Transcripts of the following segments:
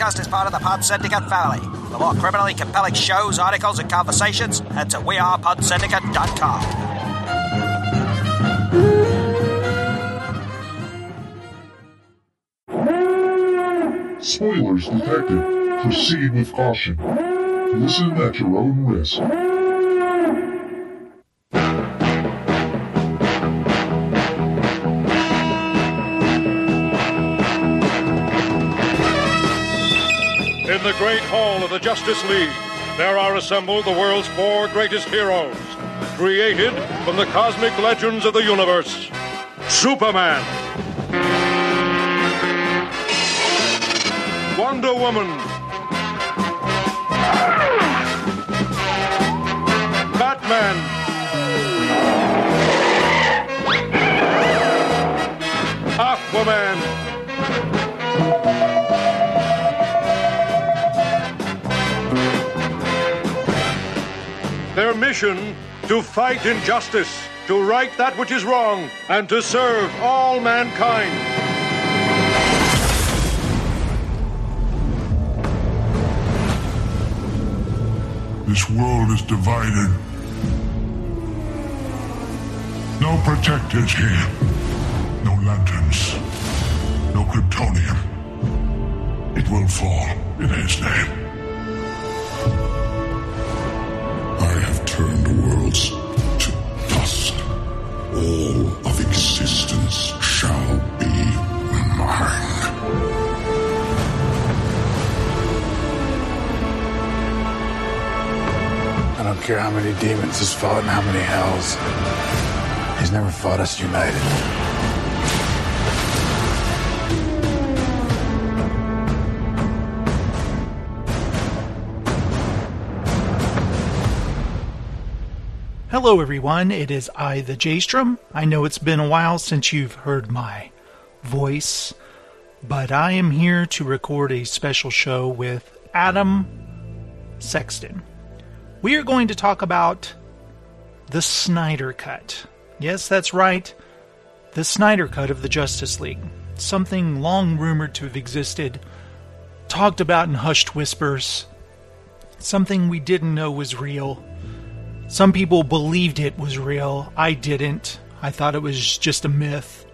podcast is part of the Pod Syndicate family. For more criminally compelling shows, articles, and conversations, head to wearepodsyndicate.com. Spoilers detected. Proceed with caution. Listen at your own risk. Great hall of the Justice League, there are assembled the world's four greatest heroes, created from the cosmic legends of the universe. Superman. Wonder Woman. Batman. Aquaman. Mission to fight injustice, to right that which is wrong, and to serve all mankind. This world is divided. No protectors here. No lanterns. No Kryptonians. It will fall in his name. All of existence shall be mine. I don't care how many demons he's fought and how many hells. He's never fought us united. Hello, everyone. It is I, the Jaystrom. I know it's been a while since you've heard my voice, but I am here to record a special show with Adam Sexton. We are going to talk about the Snyder Cut. Yes, that's right. The Snyder Cut of the Justice League. Something long rumored to have existed, talked about in hushed whispers, something we didn't know was real. Some people believed it was real. I didn't. I thought it was just a myth.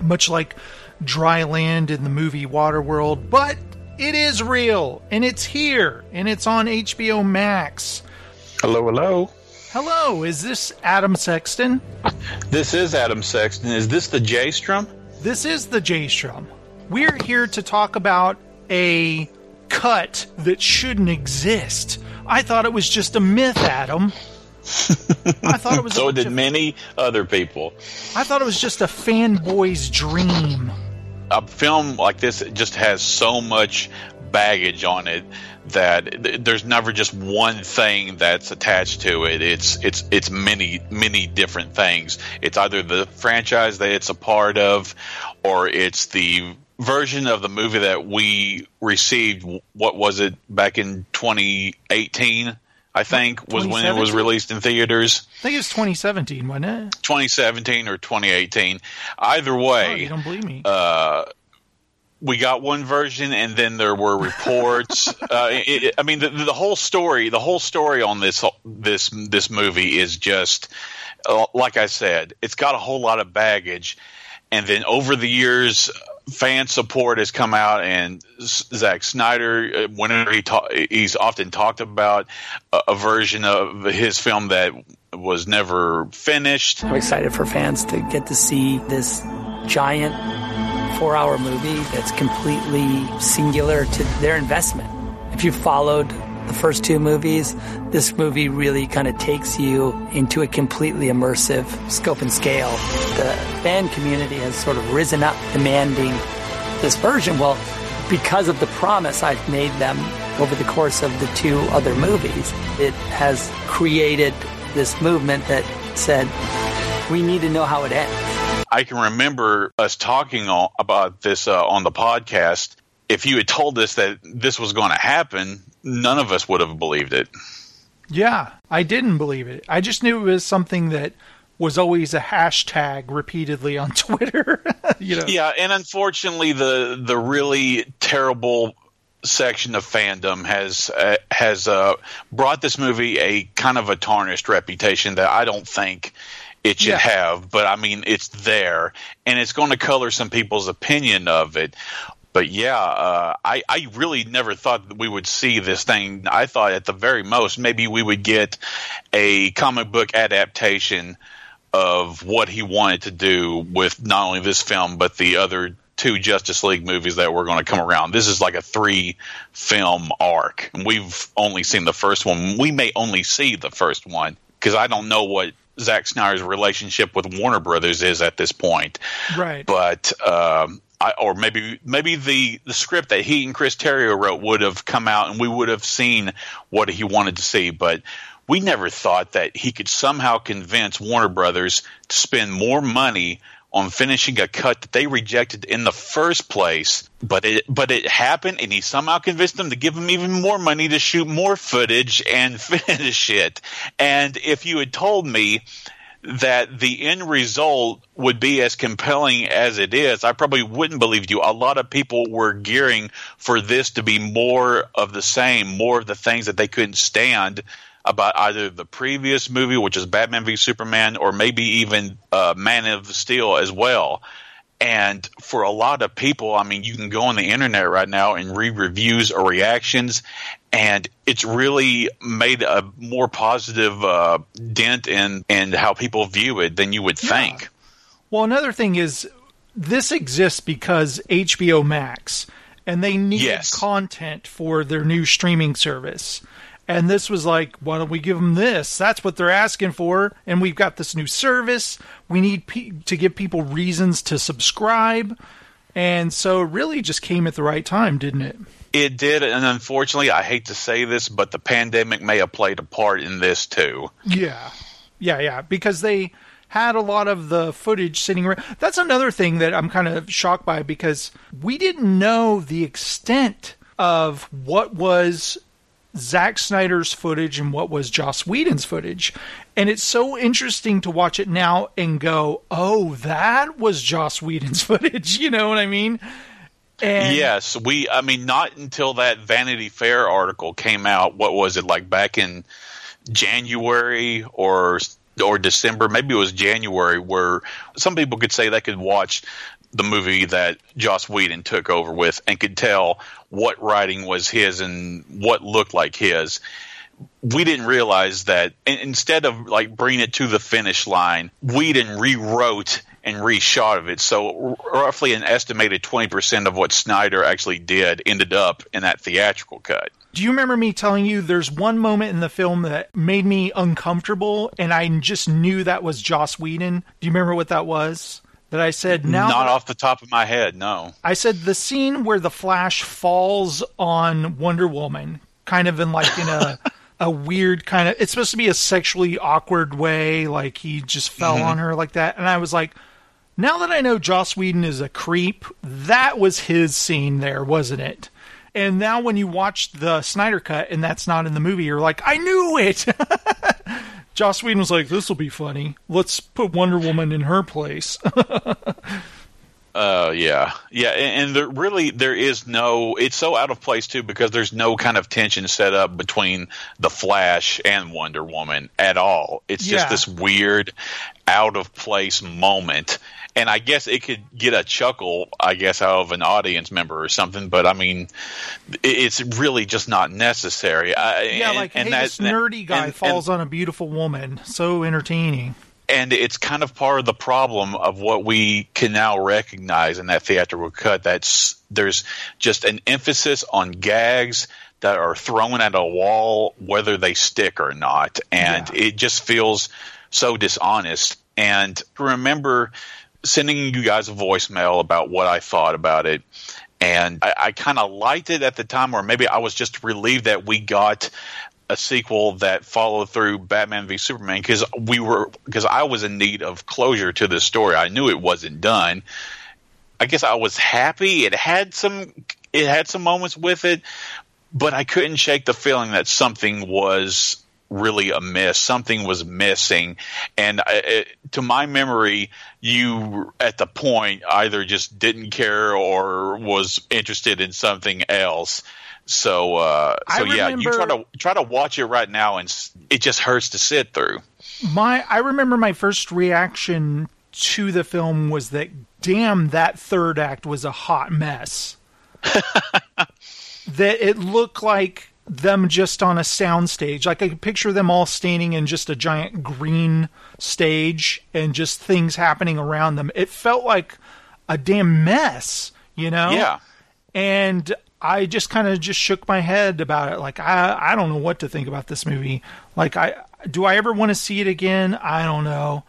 Much like dry land in the movie Waterworld. But it is real. And it's here. And it's on HBO Max. Hello, hello. Hello, is this Adam Sexton? This is Adam Sexton. Is this the J Strum? This is the J Strum. We're here to talk about a cut that shouldn't exist. I thought it was just a myth, Adam. I thought it was So did many other people. I thought it was just a fanboy's dream. A film like this just has so much baggage on it that there's never just one thing that's attached to it. It's it's it's many many different things. It's either the franchise that it's a part of, or it's the version of the movie that we received. What was it back in 2018? I think was when it was released in theaters. I think it was 2017, wasn't it? 2017 or 2018. Either Oh, way, you don't believe me? uh, we got one version, and then there were reports. uh, it- I mean, the, the whole story, the whole story on this this this movie is just uh, like I said. It's got a whole lot of baggage, and then over the years. Fan support has come out, and Zack Snyder, uh, whenever he he's often talked about a, a version of his film that was never finished. I'm excited for fans to get to see this giant four hour movie that's completely singular to their investment. If you followed the first two movies, this movie really kind of takes you into a completely immersive scope and scale. The fan community has sort of risen up demanding this version. Well, because of the promise I've made them over the course of the two other movies, it has created this movement that said, we need to know how it ends. I can remember us talking about this uh, on the podcast. If you had told us that this was going to happen, none of us would have believed it. Yeah, I didn't believe it. I just knew it was something that was always a hashtag repeatedly on Twitter. you know, Yeah, and unfortunately, the the really terrible section of fandom has uh, has uh, brought this movie a kind of a tarnished reputation that I don't think it should Yeah. have. But I mean, it's there, and it's going to color some people's opinion of it. But yeah, uh, I I really never thought that we would see this thing. I thought at the very most maybe we would get a comic book adaptation of what he wanted to do with not only this film but the other two Justice League movies that were going to come around. This is like a three film arc. And we've only seen the first one. We may only see the first one because I don't know what Zack Snyder's relationship with Warner Brothers is at this point. Right. But um, Or maybe maybe the the script that he and Chris Terrio wrote would have come out and we would have seen what he wanted to see. But we never thought that he could somehow convince Warner Brothers to spend more money on finishing a cut that they rejected in the first place. But it but it happened, and he somehow convinced them to give him even more money to shoot more footage and finish it. And if you had told me that the end result would be as compelling as it is, I probably wouldn't believe you. A lot of people were gearing for this to be more of the same, more of the things that they couldn't stand about either the previous movie, which is Batman v Superman, or maybe even uh, Man of Steel as well. And for a lot of people, I mean, you can go on the internet right now and read reviews or reactions, and it's really made a more positive uh, dent in in how people view it than you would think. Well, another thing is this exists because HBO Max and they needed Yes. content for their new streaming service. And this was like, why don't we give them this? That's what they're asking for. And we've got this new service. We need pe- to give people reasons to subscribe. And so it really just came at the right time, didn't it? It did, and unfortunately, I hate to say this, but the pandemic may have played a part in this too. Yeah. Yeah, yeah. Because they had a lot of the footage sitting around. That's another thing that I'm kind of shocked by because we didn't know the extent of what was Zack Snyder's footage and what was Joss Whedon's footage. And it's so interesting to watch it now and go, oh, that was Joss Whedon's footage. You know what I mean? And Yes, we. I mean, not until that Vanity Fair article came out. What was it like back in January or or December? Maybe it was January, where some people could say they could watch the movie that Joss Whedon took over with and could tell what writing was his and what looked like his. We didn't realize that instead of like bringing it to the finish line, Whedon rewrote and reshot of it. So r- roughly an estimated 20% of what Snyder actually did ended up in that theatrical cut. Do you remember me telling you there's one moment in the film that made me uncomfortable and I just knew that was Joss Whedon? Do you remember what that was? That I said now Not off the top of my head, no. I said the scene where the Flash falls on Wonder Woman, kind of in like in a a weird kind of it's supposed to be a sexually awkward way, like he just fell mm-hmm. on her like that. And I was like, now that I know Joss Whedon is a creep, that was his scene there, wasn't it? And now when you watch the Snyder cut and that's not in the movie, you're like, I knew it. Joss Whedon was like, this will be funny. Let's put Wonder Woman in her place. Uh, yeah, yeah, and, and there really there is no. It's so out of place too because there's no kind of tension set up between the Flash and Wonder Woman at all. It's just this weird, out of place moment, and I guess it could get a chuckle, I guess, out of an audience member or something. But I mean, it's really just not necessary. I, Yeah, and, like and hey, that- this nerdy guy and- falls on a beautiful woman. So entertaining. And it's kind of part of the problem of what we can now recognize in that theatrical cut that's there's just an emphasis on gags that are thrown at a wall whether they stick or not. And it just feels so dishonest. And I remember sending you guys a voicemail about what I thought about it. And I, I kind of liked it at the time or maybe I was just relieved that we got a sequel that followed through Batman v Superman because we were because I was in need of closure to this story. I knew it wasn't done. I guess I was happy. It had some it had some moments with it, but I couldn't shake the feeling that something was really amiss. Something was missing, and I, it, to my memory, you at the point either just didn't care or was interested in something else. So, uh, so yeah, you try to try to watch it right now, and it just hurts to sit through. My I remember my first reaction to the film was that damn that third act was a hot mess. that it looked like them just on a soundstage. Like I could picture them all standing in just a giant green stage and just things happening around them. It felt like a damn mess, you know? Yeah, and I just kind of just shook my head about it. Like I I don't know what to think about this movie. Like I do I ever want to see it again? I don't know.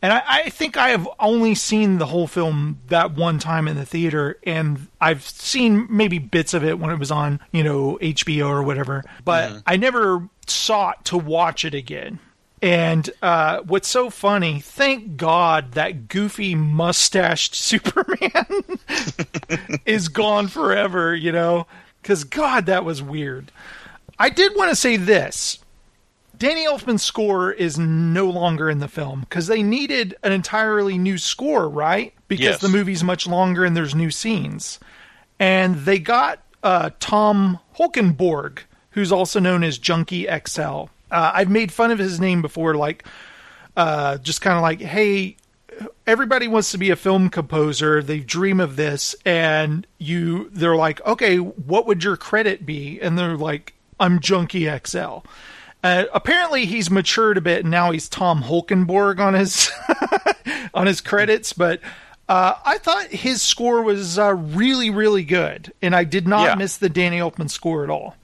And I, I think I have only seen the whole film that one time in the theater, and I've seen maybe bits of it when it was on, you know, HBO or whatever. But mm-hmm. I never sought to watch it again. And uh, what's so funny? Thank God that goofy mustached Superman is gone forever, you know? Because, God, that was weird. I did want to say this Danny Elfman's score is no longer in the film because they needed an entirely new score, right? Because Yes. the movie's much longer and there's new scenes. And they got uh, Tom Holkenborg, who's also known as Junkie XL. Uh, I've made fun of his name before, like, uh, just kind of like, hey, everybody wants to be a film composer. They dream of this, and you, they're like, okay, what would your credit be? And they're like, I'm Junkie XL. Uh, apparently, he's matured a bit, and now he's Tom Holkenborg on his on his credits. But uh, I thought his score was uh, really, really good, and I did not Yeah. miss the Danny Elfman score at all.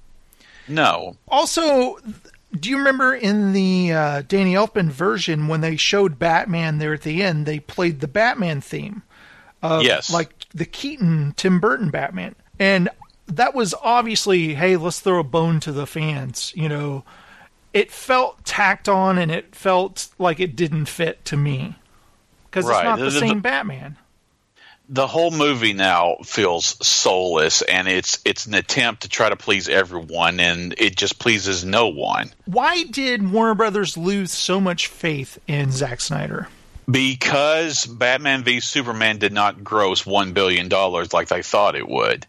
no, Also, do you remember in the uh, Danny Elfman version when they showed Batman there at the end, they played the Batman theme, yes, like the Keaton Tim Burton Batman, and that was obviously, hey, let's throw a bone to the fans. You know, it felt tacked on, and it felt like it didn't fit to me because Right. it's not the, The- the- same Batman. The whole movie now feels soulless, and it's it's an attempt to try to please everyone, and it just pleases no one. Why did Warner Brothers lose so much faith in Zack Snyder? because Batman v Superman did not gross one billion dollars like they thought it would,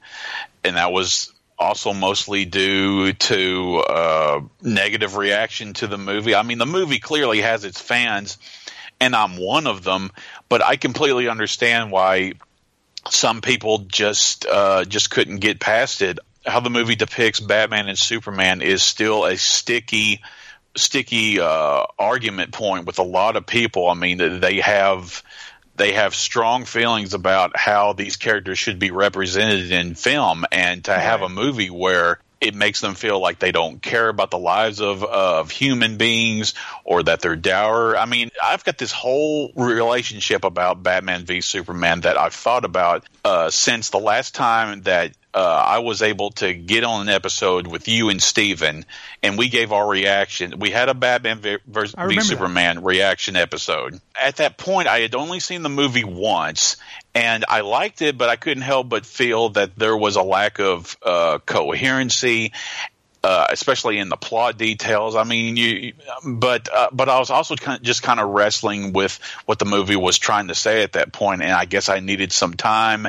and that was also mostly due to uh, negative reaction to the movie. I mean, the movie clearly has its fans, and I'm one of them. But I completely understand why some people just uh, just couldn't get past it. How the movie depicts Batman and Superman is still a sticky sticky uh, argument point with a lot of people. I mean, they have they have strong feelings about how these characters should be represented in film, and to have a movie where it makes them feel like they don't care about the lives of of human beings or that they're dour. I mean, I've got this whole relationship about Batman v Superman that I've thought about uh, since the last time that uh, I was able to get on an episode with you and Steven, and we gave our reaction. We had a Batman v, v that. Superman reaction episode. At that point, I had only seen the movie once, and I liked it, but I couldn't help but feel that there was a lack of uh, coherency. Uh, especially in the plot details. I mean, you, but uh, but I was also kind of, just kind of wrestling with what the movie was trying to say at that point, and I guess I needed some time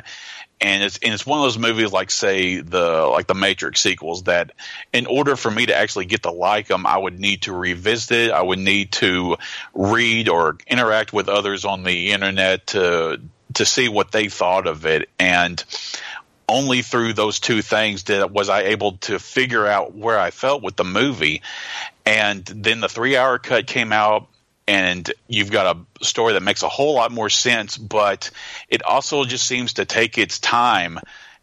and it's and it's one of those movies like say the like the Matrix sequels that in order for me to actually get to like them, I would need to revisit it. I would need to read or interact with others on the internet to to see what they thought of it and only through those two things did was I able to figure out where I felt with the movie. And then the three hour cut came out and you've got a story that makes a whole lot more sense, but it also just seems to take its time.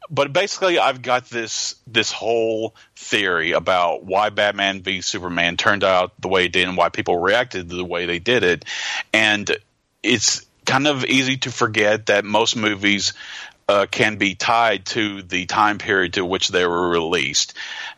But basically, I've got this this whole theory about why Batman v Superman turned out the way it did and why people reacted the way they did it, and it's kind of easy to forget that most movies uh, can be tied to the time period to which they were released.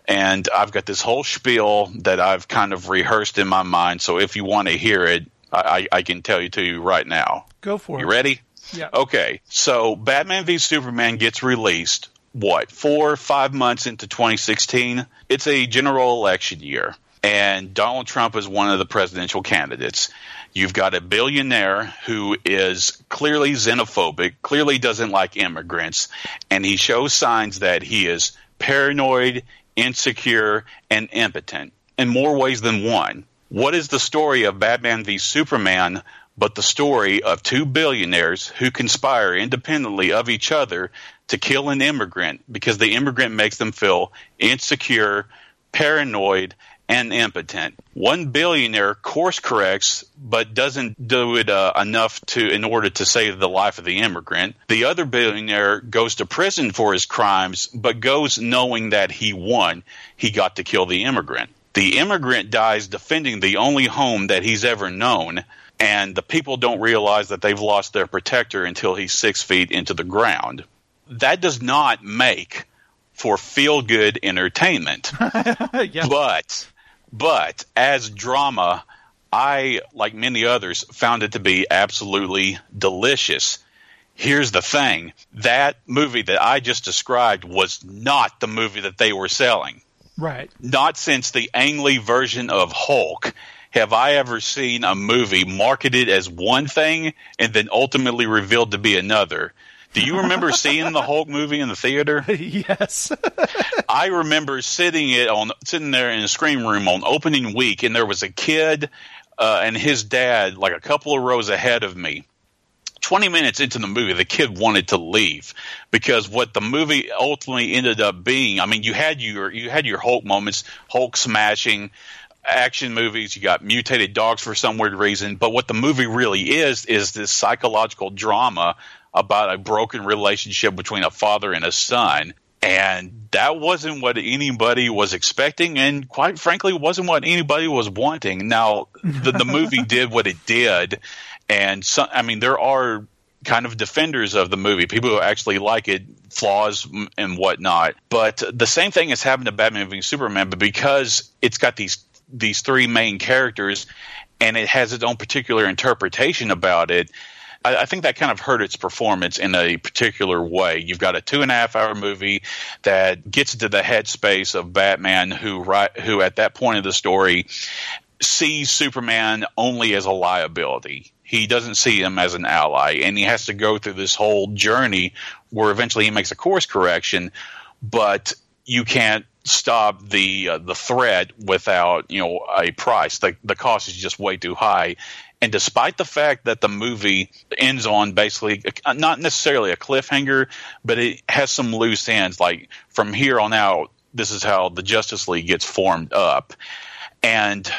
And I've got this whole spiel that I've kind of rehearsed in my mind. So if you want to hear it, I, I can tell you to you right now. Go for You it. You ready? Yeah. Okay. So Batman v Superman gets released, what, four, five months into 2016? It's a general election year. And Donald Trump is one of the presidential candidates. You've got a billionaire who is clearly xenophobic, clearly doesn't like immigrants, and he shows signs that he is paranoid, insecure, and impotent in more ways than one. What is the story of Batman v Superman but the story of two billionaires who conspire independently of each other to kill an immigrant because the immigrant makes them feel insecure, paranoid, and impotent. One billionaire course corrects, but doesn't do it uh, enough to in order to save the life of the immigrant. The other billionaire goes to prison for his crimes, but goes knowing that he won. He got to kill the immigrant. The immigrant dies defending the only home that he's ever known, and the people don't realize that they've lost their protector until he's six feet into the ground. That does not make for feel good entertainment. yeah. But but as drama, I, like many others, found it to be absolutely delicious. Here's the thing that movie that I just described was not the movie that they were selling. Right. Not since the Ang Lee version of Hulk have I ever seen a movie marketed as one thing and then ultimately revealed to be another. Do you remember seeing the Hulk movie in the theater? yes. I remember sitting it on sitting there in the screen room on opening week, and there was a kid uh, and his dad like a couple of rows ahead of me. 20 minutes into the movie, the kid wanted to leave because what the movie ultimately ended up being, I mean, you had your, you had your Hulk moments, Hulk smashing, action movies, you got mutated dogs for some weird reason, but what the movie really is, is this psychological drama about a broken relationship between a father and a son. And that wasn't what anybody was expecting, and quite frankly, wasn't what anybody was wanting. Now, the, the movie did what it did, and some, I mean, there are kind of defenders of the movie, people who actually like it, flaws and whatnot. But the same thing has happened to Batman v Superman, but because it's got these these three main characters, and it has its own particular interpretation about it. I, I think that kind of hurt its performance in a particular way. You've got a two and a half hour movie that gets into the headspace of Batman, who right, who at that point of the story sees Superman only as a liability. He doesn't see him as an ally, and he has to go through this whole journey where eventually he makes a course correction. But you can't stop the uh, the threat without you know a price. The the cost is just way too high. And despite the fact that the movie ends on basically not necessarily a cliffhanger, but it has some loose ends. Like from here on out, this is how the Justice League gets formed up, and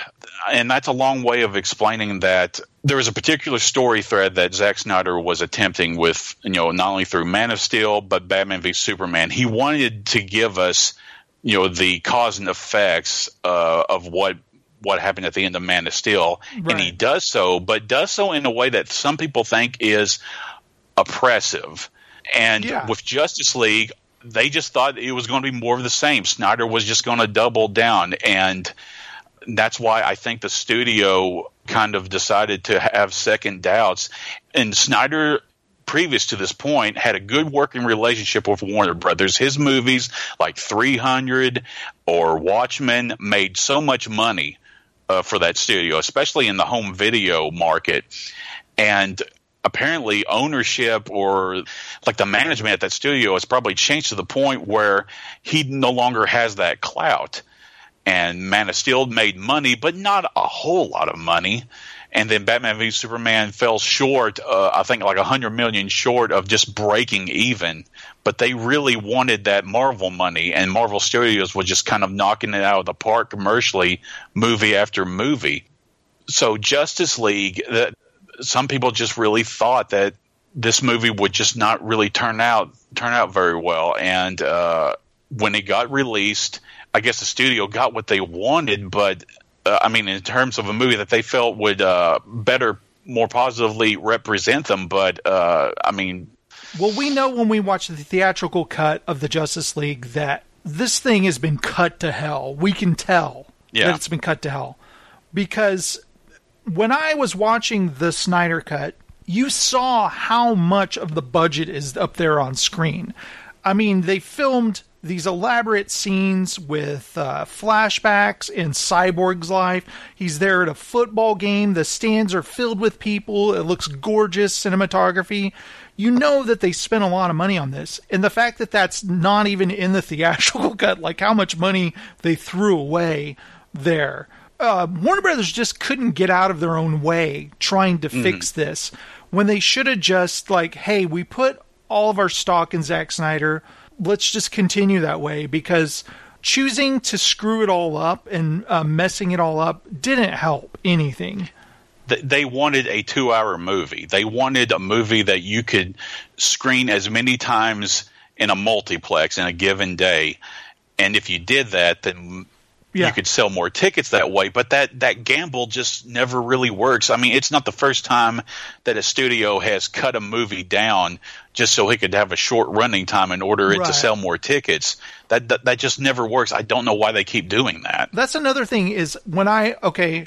and that's a long way of explaining that there was a particular story thread that Zack Snyder was attempting with, you know, not only through Man of Steel but Batman v Superman. He wanted to give us, you know, the cause and effects uh, of what what happened at the end of Man of Steel, right. and he does so, but does so in a way that some people think is oppressive. And yeah. with Justice League, they just thought it was going to be more of the same. Snyder was just going to double down, and that's why I think the studio kind of decided to have second doubts. And Snyder previous to this point had a good working relationship with Warner Brothers. His movies like 300 or Watchmen made so much money uh, for that studio, especially in the home video market. And apparently ownership or like the management at that studio has probably changed to the point where he no longer has that clout. And Man of Steel made money, but not a whole lot of money. And then Batman v Superman fell short, uh, I think like a hundred million short of just breaking even. But they really wanted that Marvel money, and Marvel Studios was just kind of knocking it out of the park commercially, movie after movie. So Justice League, that some people just really thought that this movie would just not really turn out turn out very well. And uh, when it got released, I guess the studio got what they wanted, but uh, I mean, in terms of a movie that they felt would uh, better, more positively represent them. But uh, I mean, well, we know when we watch the theatrical cut of the Justice League that this thing has been cut to hell. We can tell yeah. that it's been cut to hell because when I was watching the Snyder cut, you saw how much of the budget is up there on screen. I mean, they filmed these elaborate scenes with uh, flashbacks in Cyborg's life. He's there at a football game. The stands are filled with people. It looks gorgeous cinematography. You know that they spent a lot of money on this. And the fact that that's not even in the theatrical cut, like how much money they threw away there. Uh, Warner Brothers just couldn't get out of their own way trying to fix this when they should have just like, hey, we put all of our stock in Zack Snyder. Let's just continue that way because choosing to screw it all up and uh, messing it all up didn't help anything. they wanted a two hour movie. They wanted a movie that you could screen as many times in a multiplex in a given day. And if you did that, then Yeah. you could sell more tickets that way. But that, that gamble just never really works. I mean, it's not the first time that a studio has cut a movie down just so he could have a short running time in order it Right. to sell more tickets. That, that that just never works. I don't know why they keep doing that. That's another thing is when I okay,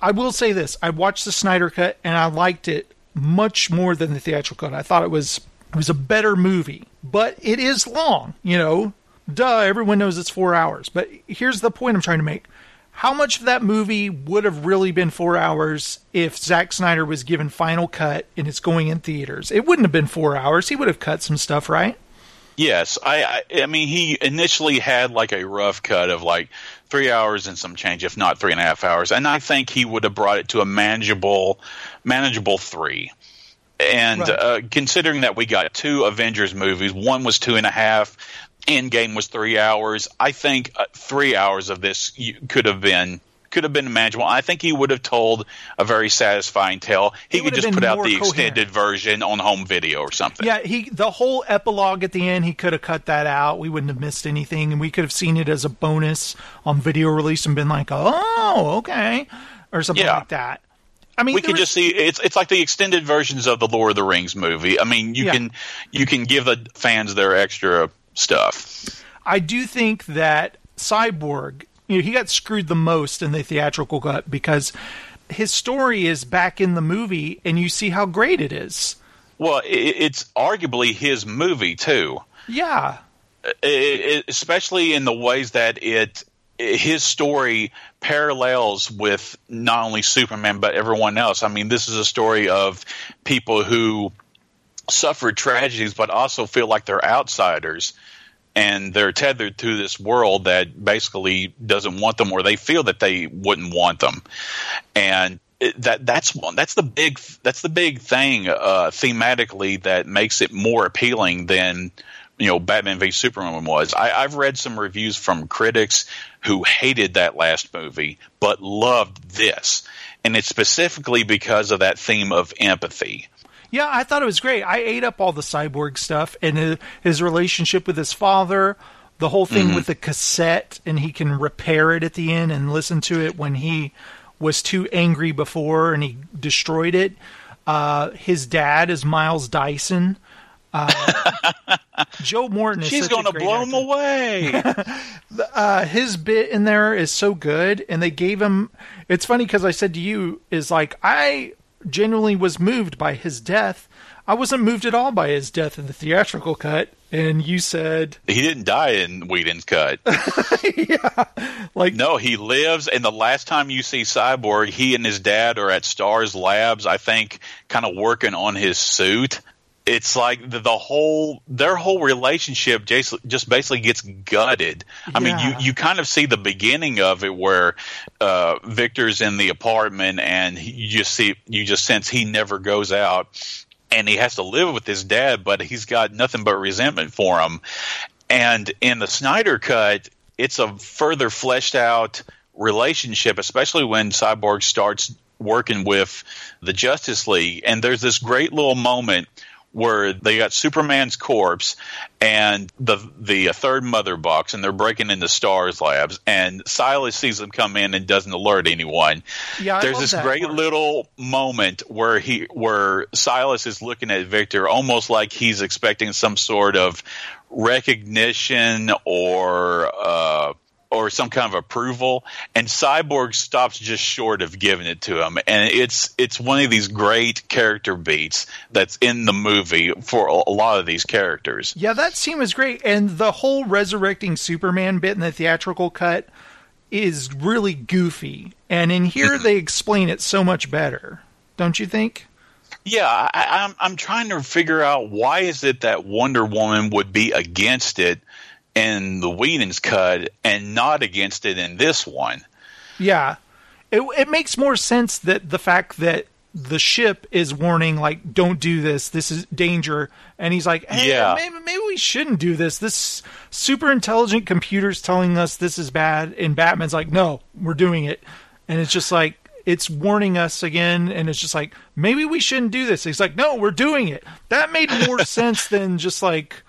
I will say this: I watched the Snyder cut and I liked it much more than the theatrical cut. I thought it was it was a better movie, but it is long. You know, duh, everyone knows it's four hours. But here's the point I'm trying to make: how much of that movie would have really been four hours if Zack Snyder was given final cut and it's going in theaters? It wouldn't have been four hours. He would have cut some stuff, right? Yes, I, I I mean he initially had like a rough cut of like three hours and some change, if not three and a half hours, and I think he would have brought it to a manageable, manageable three. And Right. uh, considering that we got two Avengers movies, one was two and a half, Endgame was three hours. I think uh, three hours of this could have been could have been manageable. I think he would have told a very satisfying tale. He It could would just put out the coherent. extended version on home video or something. Yeah, he the whole epilogue at the end, he could have cut that out. We wouldn't have missed anything, and we could have seen it as a bonus on video release and been like, "Oh, okay," or something Yeah. like that. I mean, we could was- just see it's it's like the extended versions of the Lord of the Rings movie. I mean, you Yeah. can you can give the fans their extra stuff. I do think that Cyborg, you know, he got screwed the most in the theatrical cut because his story is back in the movie, and you see how great it is. Well, it, it's arguably his movie too, Yeah, it- especially in the ways that it his story parallels with not only Superman but everyone else. I mean, this is a story of people who suffered tragedies but also feel like they're outsiders and they're tethered to this world that basically doesn't want them or they feel that they wouldn't want them and that that's one that's the big that's the big thing uh, thematically that makes it more appealing than you know Batman v Superman was. I, I've read some reviews from critics who hated that last movie but loved this, and it's specifically because of that theme of empathy. Yeah, I thought it was great. I ate up all the cyborg stuff and his, his relationship with his father, the whole thing with the cassette, and he can repair it at the end and listen to it when he was too angry before and he destroyed it. Uh, his dad is Miles Dyson. Uh, Joe Morton is She's going to blow actor. him away. uh, his bit in there is so good, and they gave him. It's funny because I said to you is like I genuinely was moved by his death. I wasn't moved at all by his death in the theatrical cut, and you said he didn't die in Whedon's cut. like No, he lives, and the last time you see Cyborg, he and his dad are at Stars Labs, I think, kind of working on his suit. It's like the, the whole their whole relationship just just basically gets gutted. I mean, you you kind of see the beginning of it where uh, Victor's in the apartment, and he- you just see you just sense he never goes out, and he has to live with his dad, but he's got nothing but resentment for him. And in the Snyder cut, it's a further fleshed out relationship, especially when Cyborg starts working with the Justice League. And there's this great little moment where they got Superman's corpse and the the third mother box, and they're breaking into Stars Labs, and Silas sees them come in and doesn't alert anyone. Yeah, there's this great part. little moment where he where Silas is looking at Victor almost like he's expecting some sort of recognition or uh, or some kind of approval, and Cyborg stops just short of giving it to him. And it's it's one of these great character beats that's in the movie for a, lot of these characters. Yeah, that scene was great, and the whole resurrecting Superman bit in the theatrical cut is really goofy. And in here, they explain it so much better, don't you think? Yeah, I, I'm I'm trying to figure out why is it that Wonder Woman would be against it in the Whedon's cut and not against it in this one. Yeah, it it makes more sense that the fact that the ship is warning like don't do this this is danger. And he's like hey, Yeah. maybe maybe we shouldn't do this. This super intelligent computer's telling us this is bad. And batman's like no we're doing it. And it's just like it's warning us again. And it's just like maybe we shouldn't do this. He's like no we're doing it. That made more sense than just like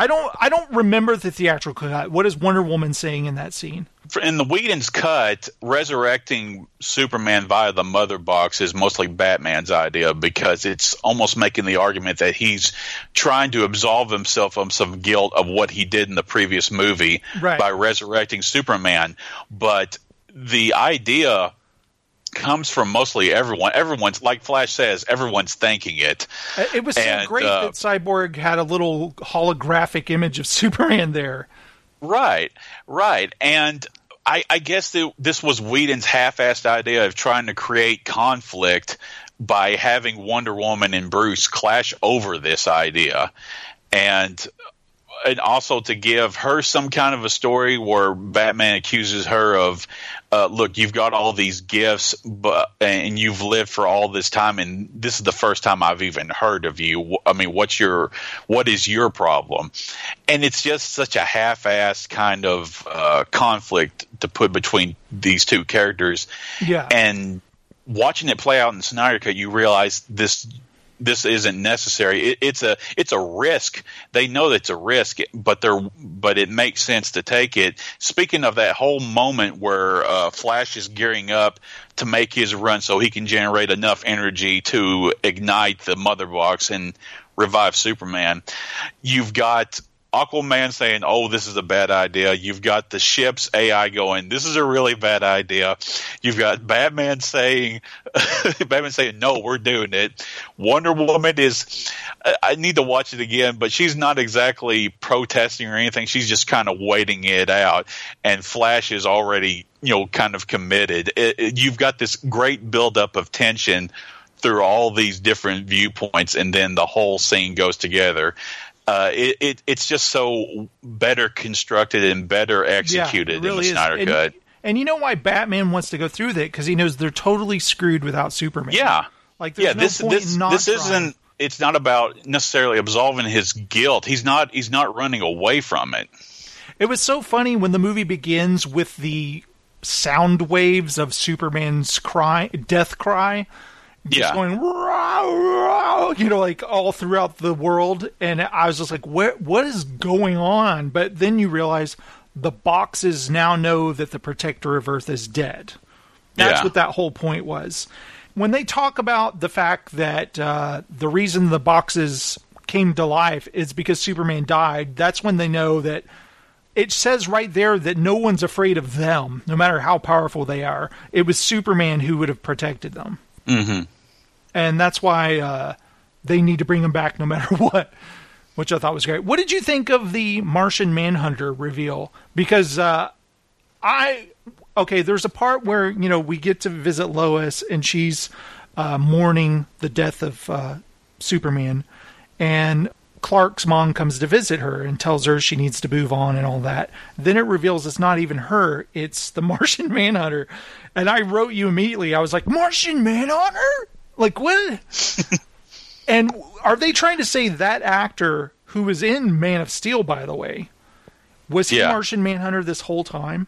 i don't i don't remember the theatrical cut what is wonder woman saying in that scene In the Whedon's cut, resurrecting Superman via the Mother Box is mostly Batman's idea because it's almost making the argument that he's trying to absolve himself of some guilt of what he did in the previous movie Right. by resurrecting Superman. But the idea comes from mostly everyone. Everyone's like Flash says, everyone's thanking it. Uh, It was so And, great uh, that Cyborg had a little holographic image of Superman there. Right, right. And I, I guess that this was Whedon's half-assed idea of trying to create conflict by having Wonder Woman and Bruce clash over this idea, and and also to give her some kind of a story where Batman accuses her of, uh, look, you've got all these gifts, but and you've lived for all this time, and this is the first time I've even heard of you. I mean, what's your what is your problem? And it's just such a half-assed kind of uh, conflict to put between these two characters, Yeah. and watching it play out in Snyder Cut, you realize this this isn't necessary. It, it's a it's a risk. They know it's a risk, but they're but it makes sense to take it. Speaking of that whole moment where uh, Flash is gearing up to make his run, so he can generate enough energy to ignite the Mother Box and revive Superman. You've got Aquaman saying, "Oh, this is a bad idea." You've got the ship's AI going, "This is a really bad idea." You've got Batman saying, "Batman saying, no, we're doing it." Wonder Woman is. I- need to watch it again, but she's not exactly protesting or anything. She's just kind of waiting it out, and Flash is already, you know, kind of committed. It, it- you've got this great buildup of tension through all these different viewpoints, and then the whole scene goes together. Uh, it, it it's just so better constructed and better executed it really in the. Snyder and, Cut. and you know why Batman wants to go through that because he knows they're totally screwed without Superman. Yeah, like there's yeah. no This this this trying. isn't. It's not about necessarily absolving his guilt. He's not. He's not running away from it. It was so funny when the movie begins with the sound waves of Superman's cry, death cry, Yeah. going, "Rah, rah," you know, like all throughout the world. And I was just like, what, what is going on? But then you realize the boxes now know that the protector of Earth is dead. That's Yeah. what that whole point was. When they talk about the fact that uh, the reason the boxes came to life is because Superman died, that's when they know that it says right there that no one's afraid of them, no matter how powerful they are. It was Superman who would have protected them. Mm-hmm. And that's why uh, they need to bring him back no matter what, which I thought was great. What did you think of the Martian Manhunter reveal? Because uh, I okay, there's a part where you know we get to visit Lois and she's uh, mourning the death of uh, Superman, and Clark's mom comes to visit her and tells her she needs to move on and all that. Then it reveals it's not even her; it's the Martian Manhunter. And I wrote you immediately. I was like, Martian Manhunter? Like what? and are they trying to say that actor who was in Man of Steel, by the way, was he Yeah. Martian Manhunter this whole time?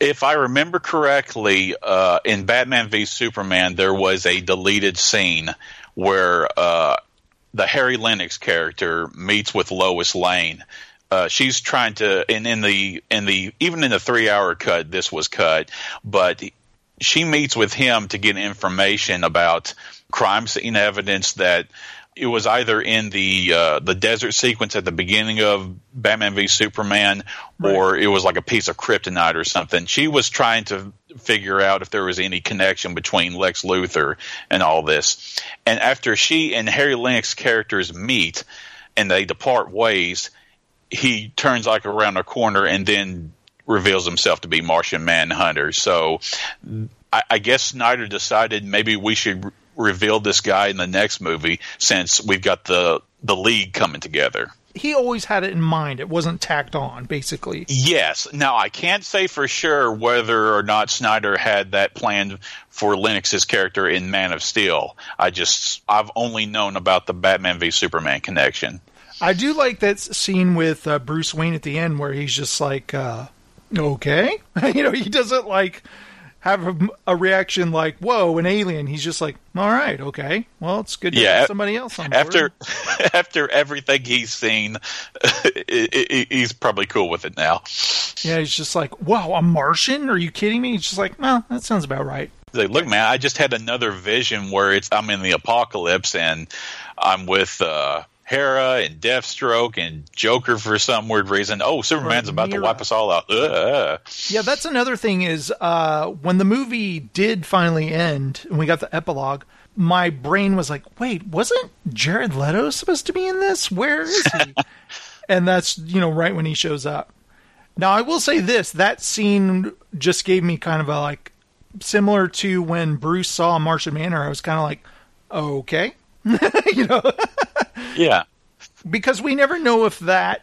If I remember correctly, uh, in Batman v Superman, there was a deleted scene where uh, the Harry Lennix character meets with Lois Lane. Uh, she's trying to, and in the in the even in the three hour cut, this was cut, but she meets with him to get information about crime scene evidence that it was either in the uh, the desert sequence at the beginning of Batman v Superman, or it was like a piece of kryptonite or something. She was trying to figure out if there was any connection between Lex Luthor and all this. And after she and Harry Lennix characters meet and they depart ways, he turns like around a corner and then reveals himself to be Martian Manhunter. So I, I guess Snyder decided maybe we should reveal this guy in the next movie since we've got the the league coming together. He always had it in mind. It wasn't tacked on, basically. Yes. Now I can't say for sure whether or not Snyder had that planned for Lennix's character in Man of Steel. I just I've only known about the Batman v Superman connection. I do like that scene with uh, Bruce Wayne at the end where he's just like, uh, okay. you know, he doesn't like have a, a, reaction like, whoa, an alien. He's just like, all right, okay. Well, it's good to yeah, have somebody else on board. After, after everything he's seen, he's probably cool with it now. Yeah, he's just like, wow, a Martian? Are you kidding me? He's just like, well, that sounds about right. Like, look, man, I just had another vision where it's I'm in the apocalypse and I'm with uh, Mera and Deathstroke and Joker for some weird reason. Oh, Superman's about to wipe us all out. Ugh. Yeah, that's another thing is uh, when the movie did finally end and we got the epilogue, my brain was like, wait, wasn't Jared Leto supposed to be in this? Where is he? and that's, you know, right when he shows up. Now, I will say this that scene just gave me kind of a like, similar to when Bruce saw Martian Manhunter, I was kind of like, okay. you know? yeah. Because we never know if that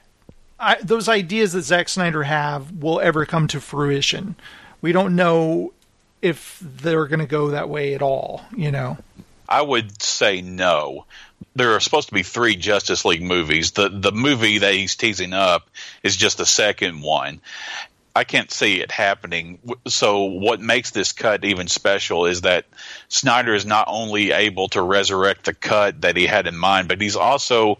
I, those ideas that Zack Snyder have will ever come to fruition. We don't know if they're going to go that way at all, you know. I would say no. There are supposed to be three Justice League movies. The the movie that he's teasing up is just the second one. I can't see it happening. So what makes this cut even special is that Snyder is not only able to resurrect the cut that he had in mind, but he's also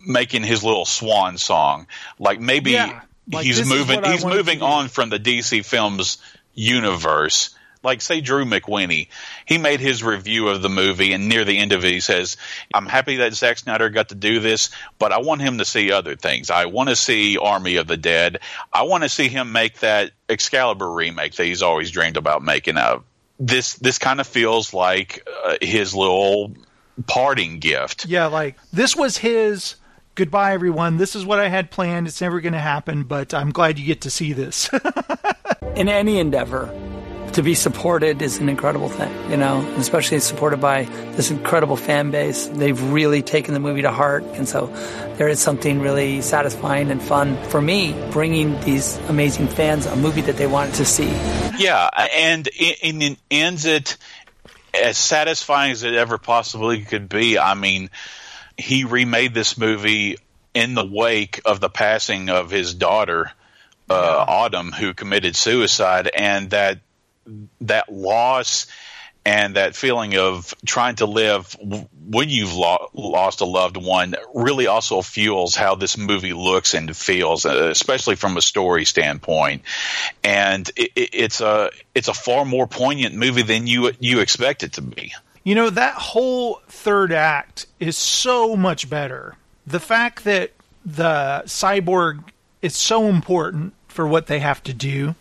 making his little swan song. Like maybe yeah, like he's moving he's moving on from the DC films universe like say Drew McWeeny, he made his review of the movie, and near the end of it, he says, "I'm happy that Zack Snyder got to do this, but I want him to see other things. I want to see Army of the Dead. I want to see him make that Excalibur remake that he's always dreamed about making. Of this, this kind of feels like uh, his little parting gift. Yeah, like this was his." Goodbye, everyone. This is what I had planned. It's never going to happen, but I'm glad you get to see this. In any endeavor, to be supported is an incredible thing, you know, especially supported by this incredible fan base. They've really taken the movie to heart. And so there is something really satisfying and fun for me bringing these amazing fans a movie that they wanted to see. Yeah. And it, it ends it as satisfying as it ever possibly could be. I mean, he remade this movie in the wake of the passing of his daughter, uh, Autumn, who committed suicide, and that that loss and that feeling of trying to live when you've lo- lost a loved one really also fuels how this movie looks and feels, uh, especially from a story standpoint. And it, it's a it's a far more poignant movie than you you expect it to be. You know that whole third act is so much better. The fact that the cyborg is so important for what they have to do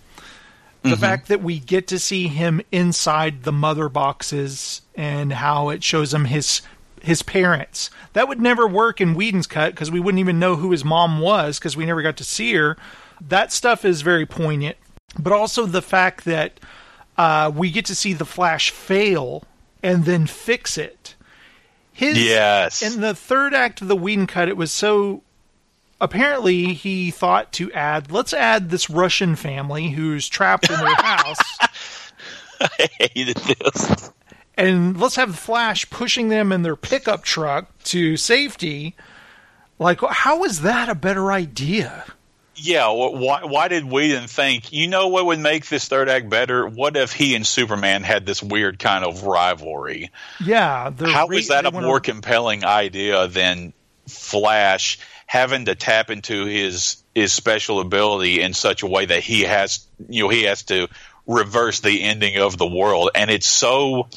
the mm-hmm. fact that we get to see him inside the mother boxes and how it shows him his his parents. That would never work in Whedon's cut because we wouldn't even know who his mom was because we never got to see her. That stuff is very poignant. But also the fact that uh, we get to see the Flash fail and then fix it. His, yes. In the third act of the Whedon cut, it was so apparently he thought to add let's add this Russian family who's trapped in their house. I hated this. And let's have the Flash pushing them in their pickup truck to safety. Like, how is that a better idea? Yeah, why, why did Whedon think, you know what would make this third act better? What if he and Superman had this weird kind of rivalry? Yeah. How is that a more compelling idea than Flash having to tap into his his special ability in such a way that he has you know he has to reverse the ending of the world, and it's so.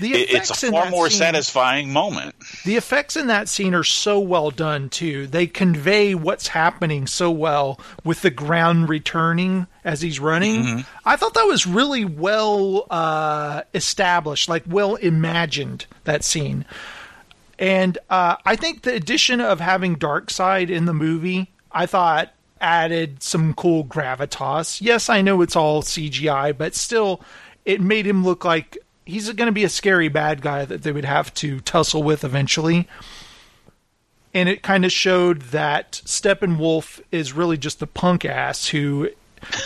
It's a far more scene- satisfying moment. The effects in that scene are so well done too. They convey what's happening so well with the ground returning as he's running. I thought that was really well uh, established, like well imagined. That scene, and uh, I think the addition of having Darkseid in the movie, I thought added some cool gravitas. Yes, I know it's all CGI, but still, it made him look like he's going to be a scary bad guy that they would have to tussle with eventually. And it kind of showed that Steppenwolf is really just a punk ass who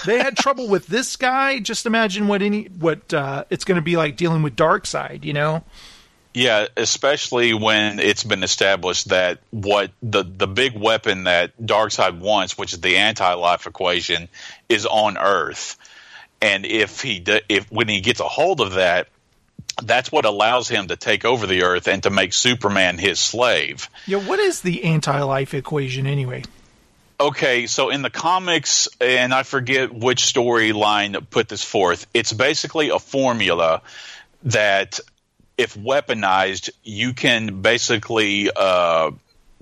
they had trouble with this guy. Just imagine what any what uh, it's going to be like dealing with Darkseid, you know? Yeah, especially when it's been established that what the the big weapon that Darkseid wants, which is the anti-life equation, is on Earth, and if he if when he gets a hold of that, that's what allows him to take over the Earth and to make Superman his slave. Yeah, what is the anti-life equation anyway? Okay, so in the comics, and I forget which storyline put this forth, it's basically a formula that, if weaponized, you can basically uh,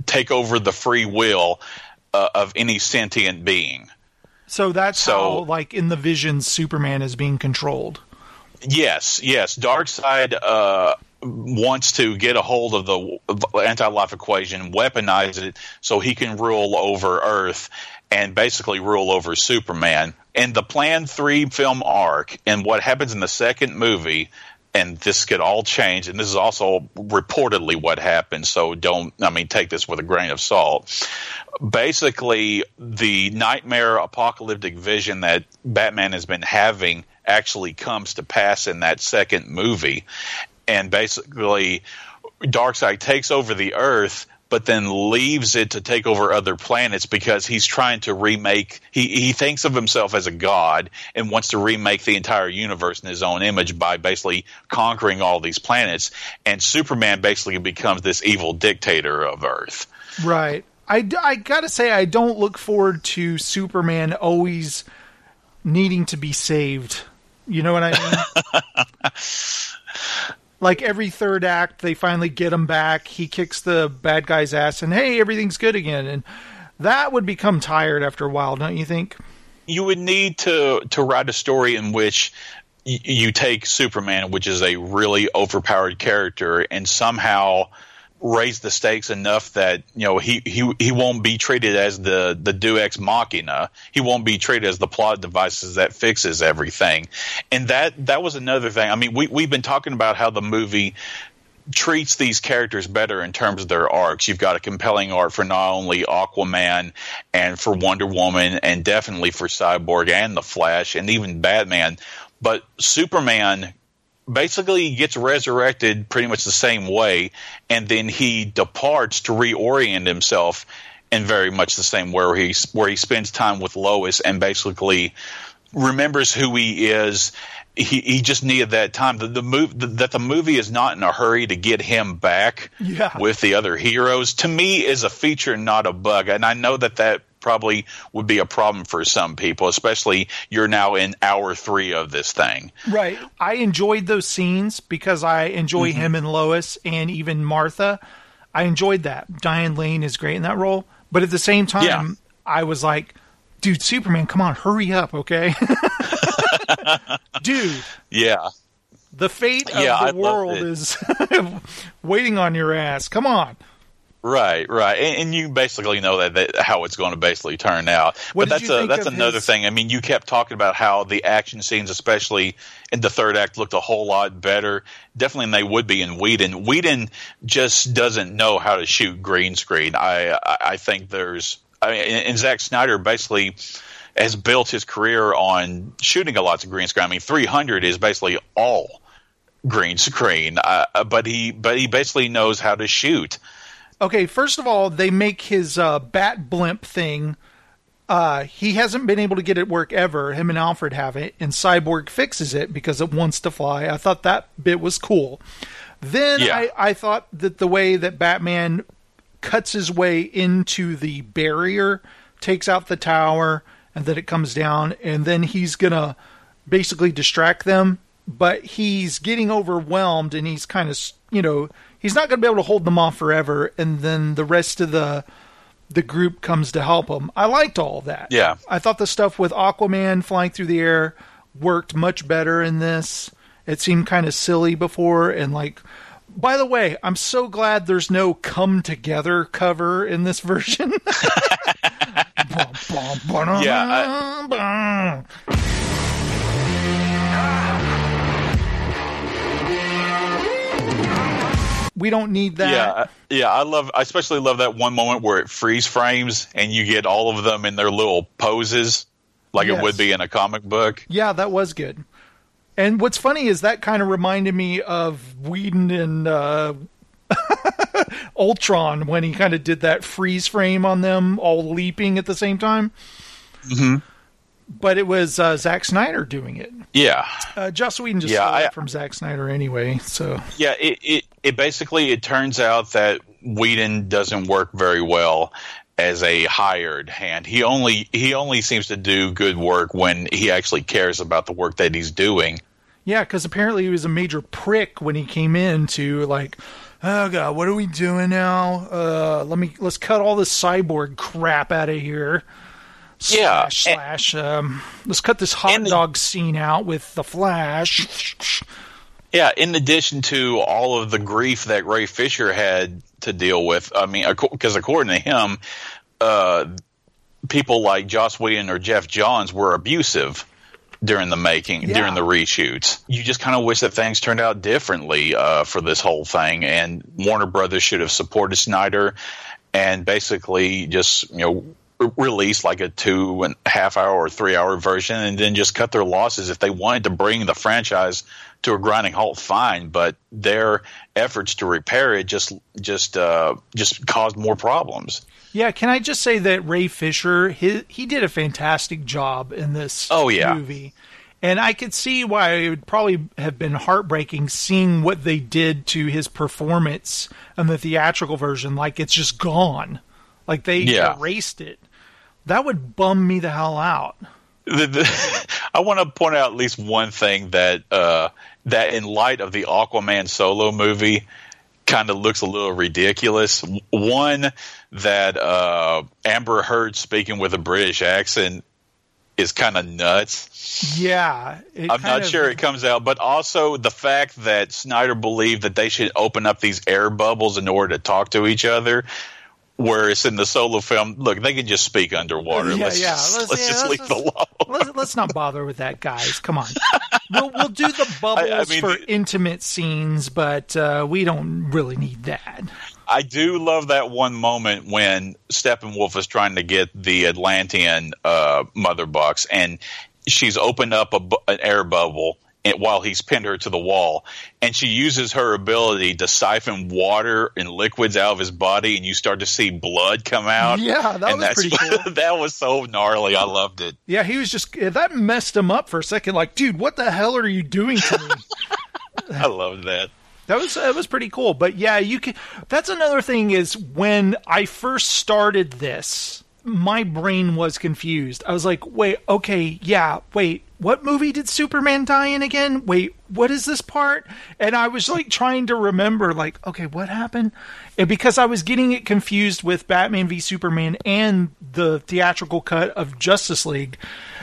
take over the free will uh, of any sentient being. So that's So- how, like in the visions, Superman is being controlled. Yes, yes. Darkseid uh, wants to get a hold of the anti-life equation, weaponize it, so he can rule over Earth and basically rule over Superman. In the Plan Three film arc, and what happens in the second movie. And this could all change, and this is also reportedly what happened. So don't, I mean, take this with a grain of salt. Basically, the nightmare apocalyptic vision that Batman has been having actually comes to pass in that second movie. And basically, Darkseid takes over the Earth, but then leaves it to take over other planets because he's trying to remake. He he thinks of himself as a god and wants to remake the entire universe in his own image by basically conquering all these planets. And Superman basically becomes this evil dictator of Earth. Right. i, I gotta say, I don't look forward to Superman always needing to be saved. You know what I mean? like every third act, they finally get him back. He kicks the bad guy's ass, and hey, everything's good again. And that would become tired after a while, don't you think? you would need to to write a story in which y- you take Superman, which is a really overpowered character, and somehow raise the stakes enough that you know he he he won't be treated as the the Deus machina. He won't be treated as the plot devices that fixes everything. And that that was another thing. I mean, we we've been talking about how the movie treats these characters better in terms of their arcs. You've got a compelling arc for not only Aquaman and for Wonder Woman and definitely for Cyborg and the Flash and even Batman, but Superman basically he gets resurrected pretty much the same way and then he departs to reorient himself in very much the same way where he where he spends time with Lois and basically remembers who he is he, he just needed that time. The, the move the, that the movie is not in a hurry to get him back Yeah. with the other heroes. To me, is a feature, not a bug. And I know that that probably would be a problem for some people, especially you're now in hour three of this thing. Right. I enjoyed those scenes because I enjoy Mm-hmm. him and Lois and even Martha. I enjoyed that. Diane Lane is great in that role. But at the same time, Yeah. I was like, dude, Superman, come on, hurry up, okay? dude, Yeah. the fate of Yeah, the loved world is waiting on your ass. Come on. Right, right, and, and you basically know that, that how it's going to basically turn out. What but that's a that's another his- thing. I mean, you kept talking about how the action scenes, especially in the third act, looked a whole lot better. Definitely, than they would be in Whedon. Whedon just doesn't know how to shoot green screen. I I, I think there's. I mean, and Zack Snyder basically has built his career on shooting a lots of green screen. I mean, 300 is basically all green screen, uh, but he but he basically knows how to shoot. Okay, first of all, they make his uh, bat blimp thing. Uh, he hasn't been able to get it work ever. Him and Alfred have it, and Cyborg fixes it because it wants to fly. I thought that bit was cool. Then Yeah. I, I thought that the way that Batman cuts his way into the barrier, takes out the tower, and then it comes down, and then he's gonna basically distract them, but he's getting overwhelmed and he's kind of, you know, he's not going to be able to hold them off forever. And then the rest of the the group comes to help him. I liked all that. Yeah. I thought the stuff with Aquaman flying through the air worked much better in this. It seemed kind of silly before and like by the way, I'm so glad there's no come together cover in this version. Yeah, we don't need that. Yeah, I- yeah, I love. I especially love that one moment where it freeze frames and you get all of them in their little poses, like Yes. it would be in a comic book. Yeah, that was good. And what's funny is that kind of reminded me of Whedon and uh, Ultron when he kind of did that freeze frame on them all leaping at the same time. Mhm. But it was uh, Zack Snyder doing it. Yeah, Uh, Joss Whedon just Yeah, stole I- it from Zack Snyder anyway. So yeah. It, it it basically it turns out that Whedon doesn't work very well as a hired hand. He only he only seems to do good work when he actually cares about the work that he's doing. yeah, because apparently he was a major prick when he came in to like, oh god, what are we doing now? Uh, let me let's cut all this cyborg crap out of here. Yeah, slash, and- um, let's cut this hot and the- dog scene out with the Flash. Yeah, in addition to all of the grief that Ray Fisher had to deal with, I mean, because according to him, uh, people like Joss Whedon or Geoff Johns were abusive during the making, Yeah. during the reshoots. You just kind of wish that things turned out differently uh, for this whole thing, and Warner Brothers should have supported Snyder and basically just you know release like a two and a half hour or three hour version and then just cut their losses if they wanted to bring the franchise to a grinding halt fine but their efforts to repair it just just uh just caused more problems Yeah, can I just say that Ray Fisher, he, he did a fantastic job in this Oh, yeah. movie. And I could see why it would probably have been heartbreaking seeing what they did to his performance in the theatrical version. Like, it's just gone. Like, they Yeah. erased it. That would bum me the hell out. the, the, I want to point out at least one thing that uh, that in light of the Aquaman solo movie kind of looks a little ridiculous. One that uh, Amber Heard speaking with a British accent is kind of nuts. Yeah. I'm not of- sure it comes out, but also the fact that Snyder believed that they should open up these air bubbles in order to talk to each other. Whereas in the solo film, look, they can just speak underwater. Yeah, let's yeah. just, Let's- let's yeah, just let's leave it alone. let's, let's not bother with that, guys. Come on. We'll, we'll do the bubbles mean, for intimate scenes, but uh, we don't really need that. I do love that one moment when Steppenwolf is trying to get the Atlantean uh, mother box, and she's opened up a, an air bubble while he's pinned her to the wall, and she uses her ability to siphon water and liquids out of his body, and you start to see blood come out. Yeah, that and was pretty cool. that was so gnarly. I loved it. Yeah, he was just that messed him up for a second. Like, dude, what the hell are you doing to me? I loved that. That was that was pretty cool. But yeah, you can. That's another thing is when I first started this, my brain was confused. I was like, wait, okay, yeah, wait, what movie did Superman die in again? Wait, what is this part? And I was like trying to remember, like, okay, what happened? And because I was getting it confused with Batman v Superman and the theatrical cut of Justice League,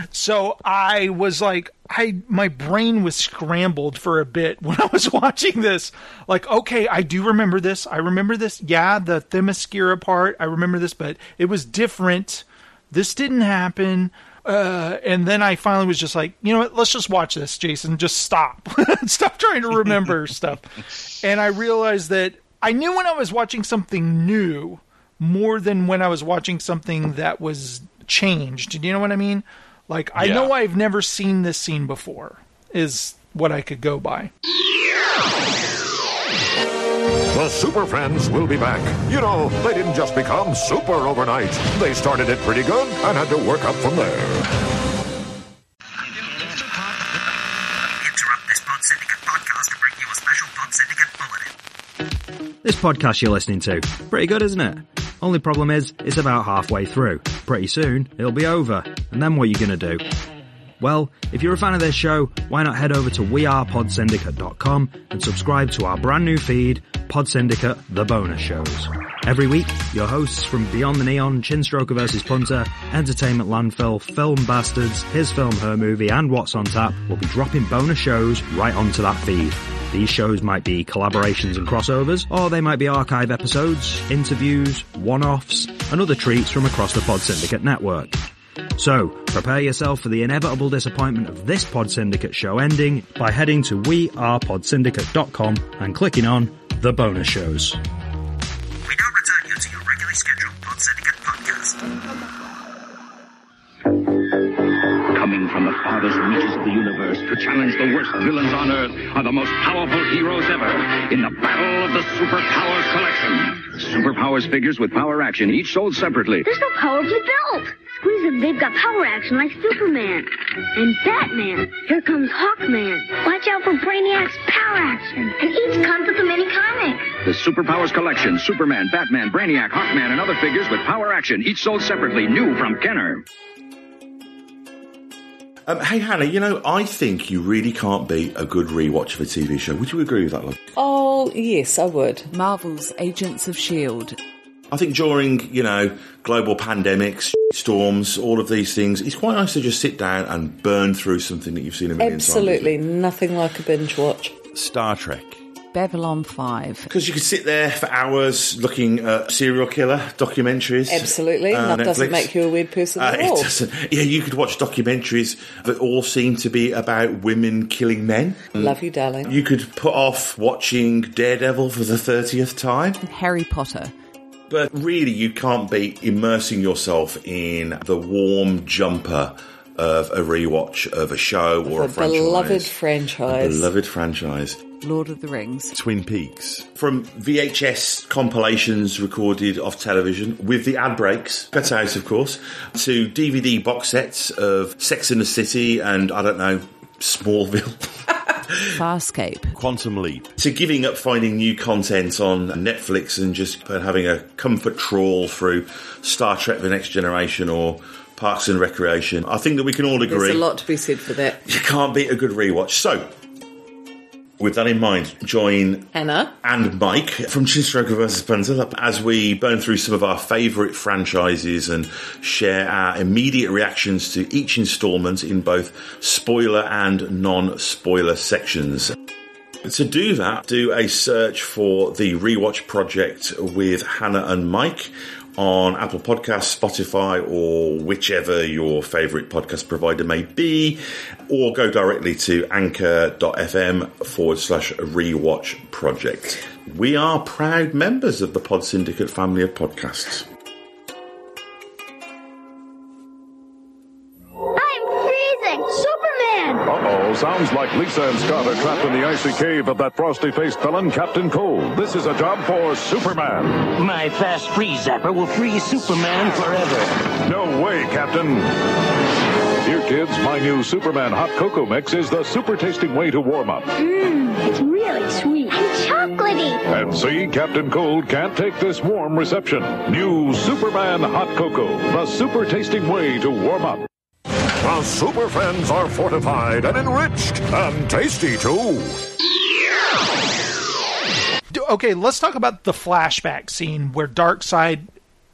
so I was like, I my brain was scrambled for a bit when I was watching this. Like, okay, I do remember this. I remember this. Yeah, the Themyscira part. I remember this, but it was different. This didn't happen. Uh, and then I finally was just like, you know what? Let's just watch this, Jason. Just stop. stop trying to remember stuff. And I realized that I knew when I was watching something new more than when I was watching something that was changed. Do you know what I mean? Like, I Yeah. know I've never seen this scene before, is what I could go by. The Super Friends will be back. You know, they didn't just become super overnight. They started it pretty good and had to work up from there. interrupt this Pod Syndicate podcast to bring you a special Pod Syndicate bulletin. This podcast you're listening to, pretty good, isn't it? Only problem is, it's about halfway through. Pretty soon, it'll be over. And then what are you gonna do? Well, if you're a fan of this show, why not head over to wearepodsyndicate.com and subscribe to our brand new feed, Pod Syndicate The Bonus Shows. Every week, your hosts from Beyond the Neon, Chinstroker vs. Punter, Entertainment Landfill, Film Bastards, His Film, Her Movie, and What's on Tap will be dropping bonus shows right onto that feed. These shows might be collaborations and crossovers, or they might be archive episodes, interviews, one-offs, and other treats from across the Pod Syndicate network. So, prepare yourself for the inevitable disappointment of this Pod Syndicate show ending by heading to wearepodsyndicate.com and clicking on the bonus shows. We now return you to your regularly scheduled Pod Syndicate podcast. Coming from the farthest reaches of the universe to challenge the worst villains on Earth are the most powerful heroes ever in the Battle of the Superpowers Collection. Superpowers figures with power action, each sold separately. There's no power to build. Squeeze them, they've got power action like Superman. And Batman. Here comes Hawkman. Watch out for Brainiac's power action. And each comes with a mini comic. The Superpowers Collection, Superman, Batman, Brainiac, Hawkman, and other figures with power action, each sold separately, new from Kenner. Um, hey Hannah, you know I think you really can't beat a good rewatch of a TV show. Would you agree with that, love? Oh, yes, I would. Marvel's Agents of S.H.I.E.L.D. I think during, you know, global pandemics, storms, all of these things, it's quite nice to just sit down and burn through something that you've seen a million Absolutely, nothing like a binge watch. Star Trek. Babylon 5. Because you could sit there for hours looking at serial killer documentaries. Absolutely, uh, that doesn't make you a weird person Uh, at it all. doesn't. Yeah, you could watch documentaries that all seem to be about women killing men. Love you, darling. You could put off watching Daredevil for the 30th time. Harry Potter. But really, you can't be immersing yourself in the warm jumper of a rewatch of a show or A a franchise. beloved A franchise. beloved franchise. Lord of the Rings. Twin Peaks. From VHS compilations recorded off television with the ad breaks, cut out of course, to DVD box sets of Sex in the City and, I don't know, Smallville. Farscape. Quantum Leap. To giving up finding new content on Netflix and just having a comfort trawl through Star Trek The Next Generation or Parks and Recreation. I think that we can all agree There's a lot to be said for that. you can't beat a good rewatch. So, with that in mind, join Hannah. and Mike from Chinstroker vs. Punter as we burn through some of our favourite franchises and share our immediate reactions to each instalment in both spoiler and non spoiler sections. To do that, do a search for the Rewatch Project with Hannah and Mike on Apple Podcasts, Spotify, or whichever your favourite podcast provider may be, or go directly to anchor.fm forward slash rewatch project. We are proud members of the Pod Syndicate family of podcasts. Sounds like Lisa and Scott are trapped in the icy cave of that frosty-faced villain, Captain Cold. This is a job for Superman. My fast freeze zapper will freeze Superman forever. No way, Captain. Here, kids, my new Superman hot cocoa mix is the super tasting way to warm up. Mmm, it's really sweet and chocolatey. And see, Captain Cold can't take this warm reception. New Superman hot cocoa, the super tasting way to warm up. The Super Friends are fortified and enriched and tasty too. Okay, let's talk about the flashback scene where Darkseid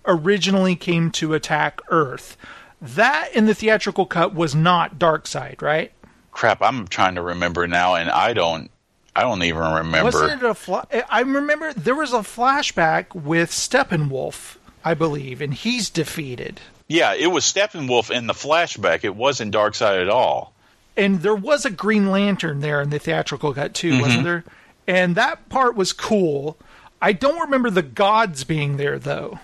originally came to attack Earth. That in the theatrical cut was not Darkseid, right? Crap, I'm trying to remember now, and I don't. I don't even remember. Wasn't it a fla- I remember there was a flashback with Steppenwolf, I believe, and he's defeated. Yeah, it was Steppenwolf in the flashback. It wasn't Darkseid at all. And there was a Green Lantern there in the theatrical cut too, Mhm. wasn't there? And that part was cool. I don't remember the gods being there though.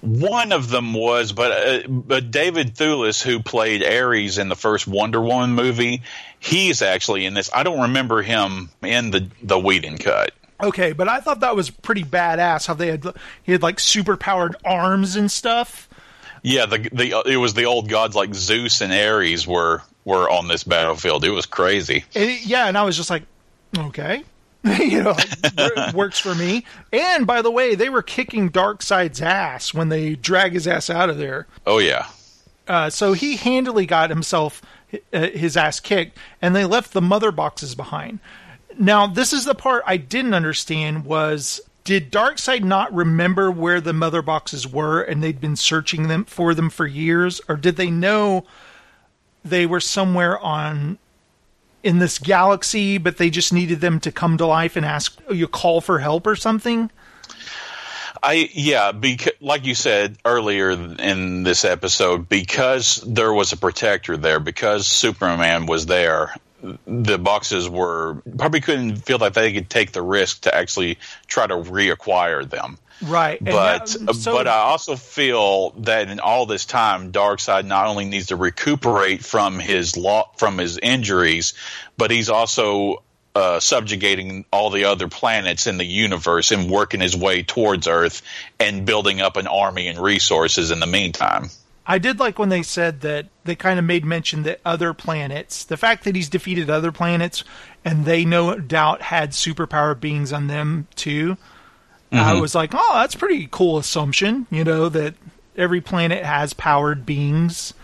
One of them was, but uh, but David Thewlis, who played Ares in the first Wonder Woman movie, he's actually in this. I don't remember him in the the Whedon cut. Okay, but I thought that was pretty badass how they had he had like super powered arms and stuff. Yeah, the the it was the old gods like Zeus and Ares were were on this battlefield. It was crazy. It- yeah, and I was just like, okay. you know, like, works for me. And by the way, they were kicking Darkseid's ass when they drag his ass out of there. Oh yeah. Uh, so he handily got himself uh, his ass kicked, and they left the mother boxes behind. Now, this is the part I didn't understand was did Darkseid not remember where the mother boxes were and they'd been searching them for them for years or did they know they were somewhere on in this galaxy but they just needed them to come to life and ask oh, you call for help or something? I yeah, because like you said earlier in this episode, because there was a protector there, because Superman was there, the boxes were probably couldn't feel like they could take the risk to actually try to reacquire them. Right. But that- so- but I also feel that in all this time, Darkseid not only needs to recuperate from his law from his injuries, but he's also uh, subjugating all the other planets in the universe and working his way towards Earth and building up an army and resources in the meantime. I did like when they said that they kind of made mention that other planets, the fact that he's defeated other planets and they no doubt had superpower beings on them too. I Mhm. was like, oh, that's pretty cool assumption, you know, that every planet has powered beings.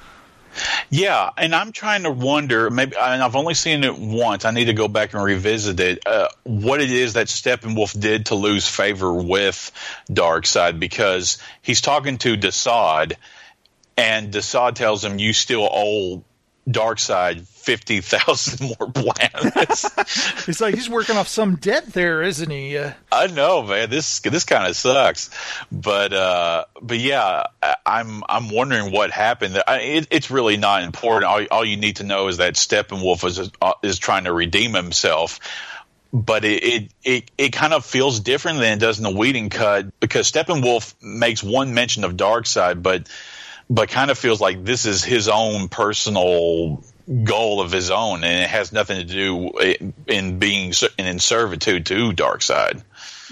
Yeah, and I'm trying to wonder. Maybe and I've only seen it once. I need to go back and revisit it. Uh, what it is that Steppenwolf did to lose favor with Darkseid because he's talking to Desaad, and Desaad tells him, "You still owe Darkseid fifty thousand more planets." It's like he's working off some debt there, isn't he? Uh, I know, man. This this kind of sucks, but uh, but yeah, I- I'm I'm wondering what happened. I, it, it's really not important. All, all you need to know is that Steppenwolf is uh, is trying to redeem himself. But it, it it it kind of feels different than it does in the Whedon cut because Steppenwolf makes one mention of Darkseid, but but kind of feels like this is his own personal goal of his own, and it has nothing to do in, in being in servitude to Darkseid.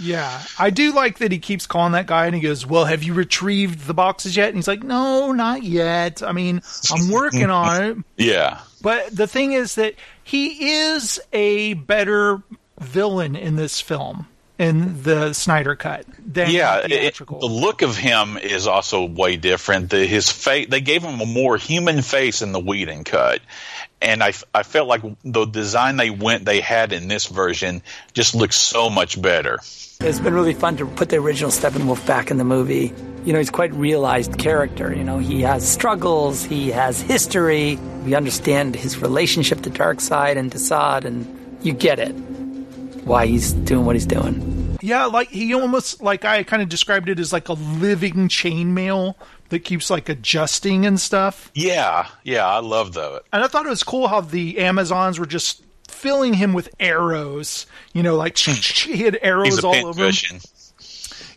yeah, I do like that he keeps calling that guy and he goes, "Well, have you retrieved the boxes yet?" And he's like, "No, not yet. I mean, I'm working on it." Yeah. But the thing is that he is a better villain in this film in the Snyder cut than yeah, the it- the look of him is also way different. The, his face, they gave him a more human face in the Whedon cut, and I, I felt like the design they went they had in this version just looks so much better. It's been really fun to put the original Steppenwolf back in the movie. You know, he's quite realized character. You know, he has struggles, he has history. We understand his relationship to Darkseid and Desaad, and you get it why he's doing what he's doing. Yeah, like he almost like I kind of described it as like a living chainmail that keeps like adjusting and stuff. Yeah, yeah, I love that. And I thought it was cool how the Amazons were just filling him with arrows. You know, like he had arrows He's a all over him.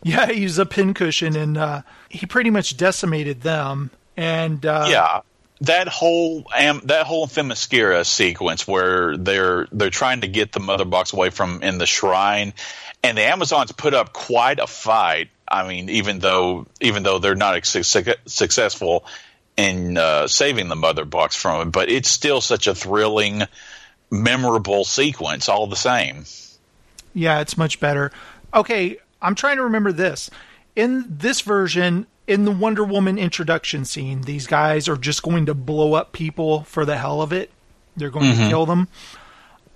Yeah, he's a pincushion, and uh, he pretty much decimated them. And uh, yeah that whole that whole Themyscira sequence where they're they're trying to get the mother box away from in the shrine and the Amazons put up quite a fight I mean even though even though they're not su- successful in uh, saving the mother box from it but it's still such a thrilling memorable sequence all the same Yeah, it's much better. Okay, I'm trying to remember this. In this version, in the Wonder Woman introduction scene, these guys are just going to blow up people for the hell of it. They're going to Mhm. kill them.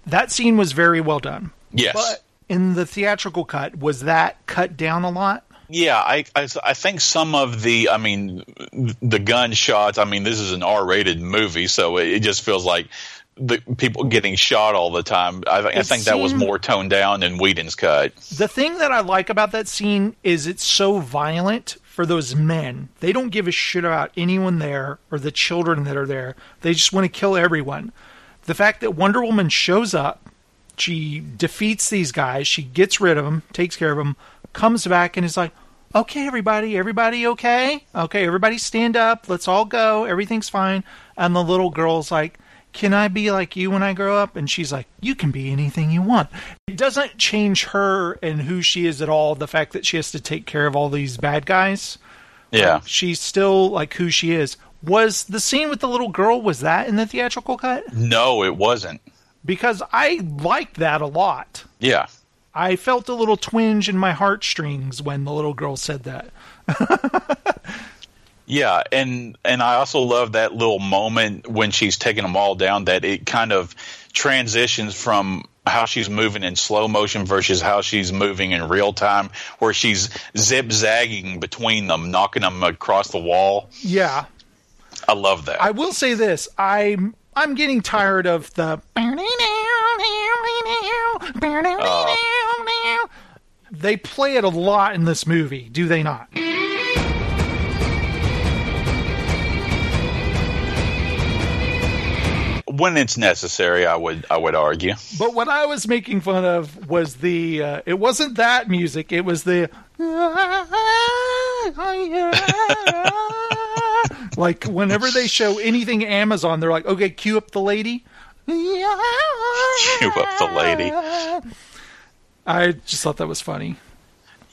That scene was very well done. Yes. But in the theatrical cut, was that cut down a lot? Yeah, I, I I think some of the I mean the gunshots. I mean, this is an R-rated movie, so it, it just feels like the people getting shot all the time. I, I think that was more toned down than Whedon's cut. The thing that I like about that scene is it's so violent for those men. They don't give a shit about anyone there or the children that are there. They just want to kill everyone. The fact that Wonder Woman shows up, she defeats these guys, she gets rid of them, takes care of them, comes back and is like, "Okay, everybody, everybody okay? Okay, everybody stand up. Let's all go. Everything's fine." And the little girl's like, can I be like you when I grow up? And she's like, you can be anything you want. It doesn't change her and who she is at all. The fact that she has to take care of all these bad guys. Yeah. She's still like who she is. Was the scene with the little girl, was that in the theatrical cut? No, it wasn't. Because I liked that a lot. Yeah. I felt a little twinge in my heartstrings when the little girl said that. Yeah, and and I also love that little moment when she's taking them all down. That it kind of transitions from how she's moving in slow motion versus how she's moving in real time, where she's zip zagging between them, knocking them across the wall. Yeah. I love that. I will say this: I'm I'm getting tired of the. Uh. They play it a lot in this movie, do they not? When it's necessary, I would I would argue. But what I was making fun of was the. Uh, it wasn't that music. It was the. like whenever they show anything Amazon, they're like, "Okay, cue up the lady." Cue up the lady. I just thought that was funny.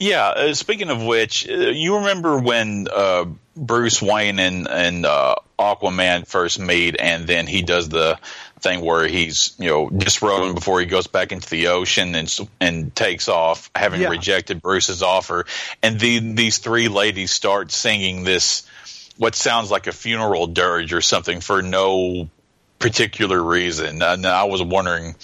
Yeah. Uh, speaking of which, uh, you remember when uh, Bruce Wayne and and uh, Aquaman first meet, and then he does the thing where he's you know disrobing before he goes back into the ocean and and takes off, having Yeah. rejected Bruce's offer, and the, these three ladies start singing this what sounds like a funeral dirge or something for no particular reason, and I was wondering.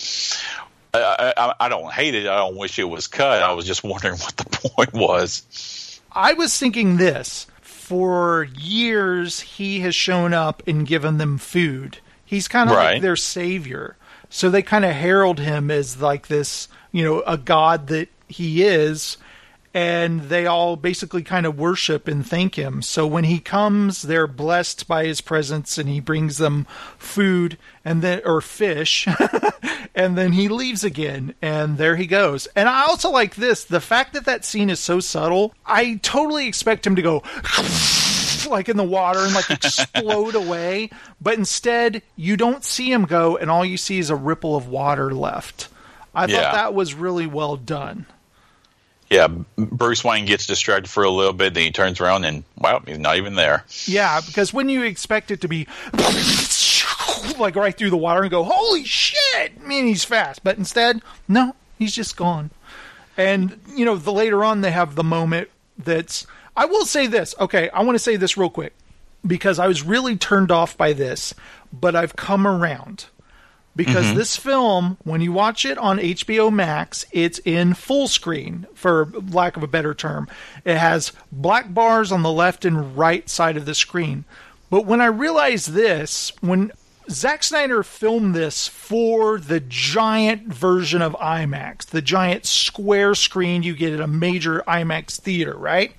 I, I, I don't hate it. I don't wish it was cut. I was just wondering what the point was. I was thinking this. For years, he has shown up and given them food. He's kind of like their savior. So they kind of herald him as like this, you know, a god that he is. And they all basically kind of worship and thank him. So when he comes, they're blessed by his presence and he brings them food and then, or fish. and then he leaves again and there he goes and i also like this the fact that that scene is so subtle i totally expect him to go like in the water and like explode away but instead you don't see him go and all you see is a ripple of water left i Yeah. thought that was really well done Yeah, Bruce Wayne gets distracted for a little bit, then he turns around and wow, he's not even there. yeah because when you expect it to be like right through the water and go holy shit! I mean he's fast. But instead no he's just gone. And you know the later on they have the moment that's i will say this. Okay i want to say this real quick because i was really turned off by this but i've come around because Mhm. this film when you watch it on hbo max it's in full screen for lack of a better term it has black bars on the left and right side of the screen but when i realized this when Zack Snyder filmed this for the giant version of IMAX, the giant square screen you get at a major IMAX theater, right?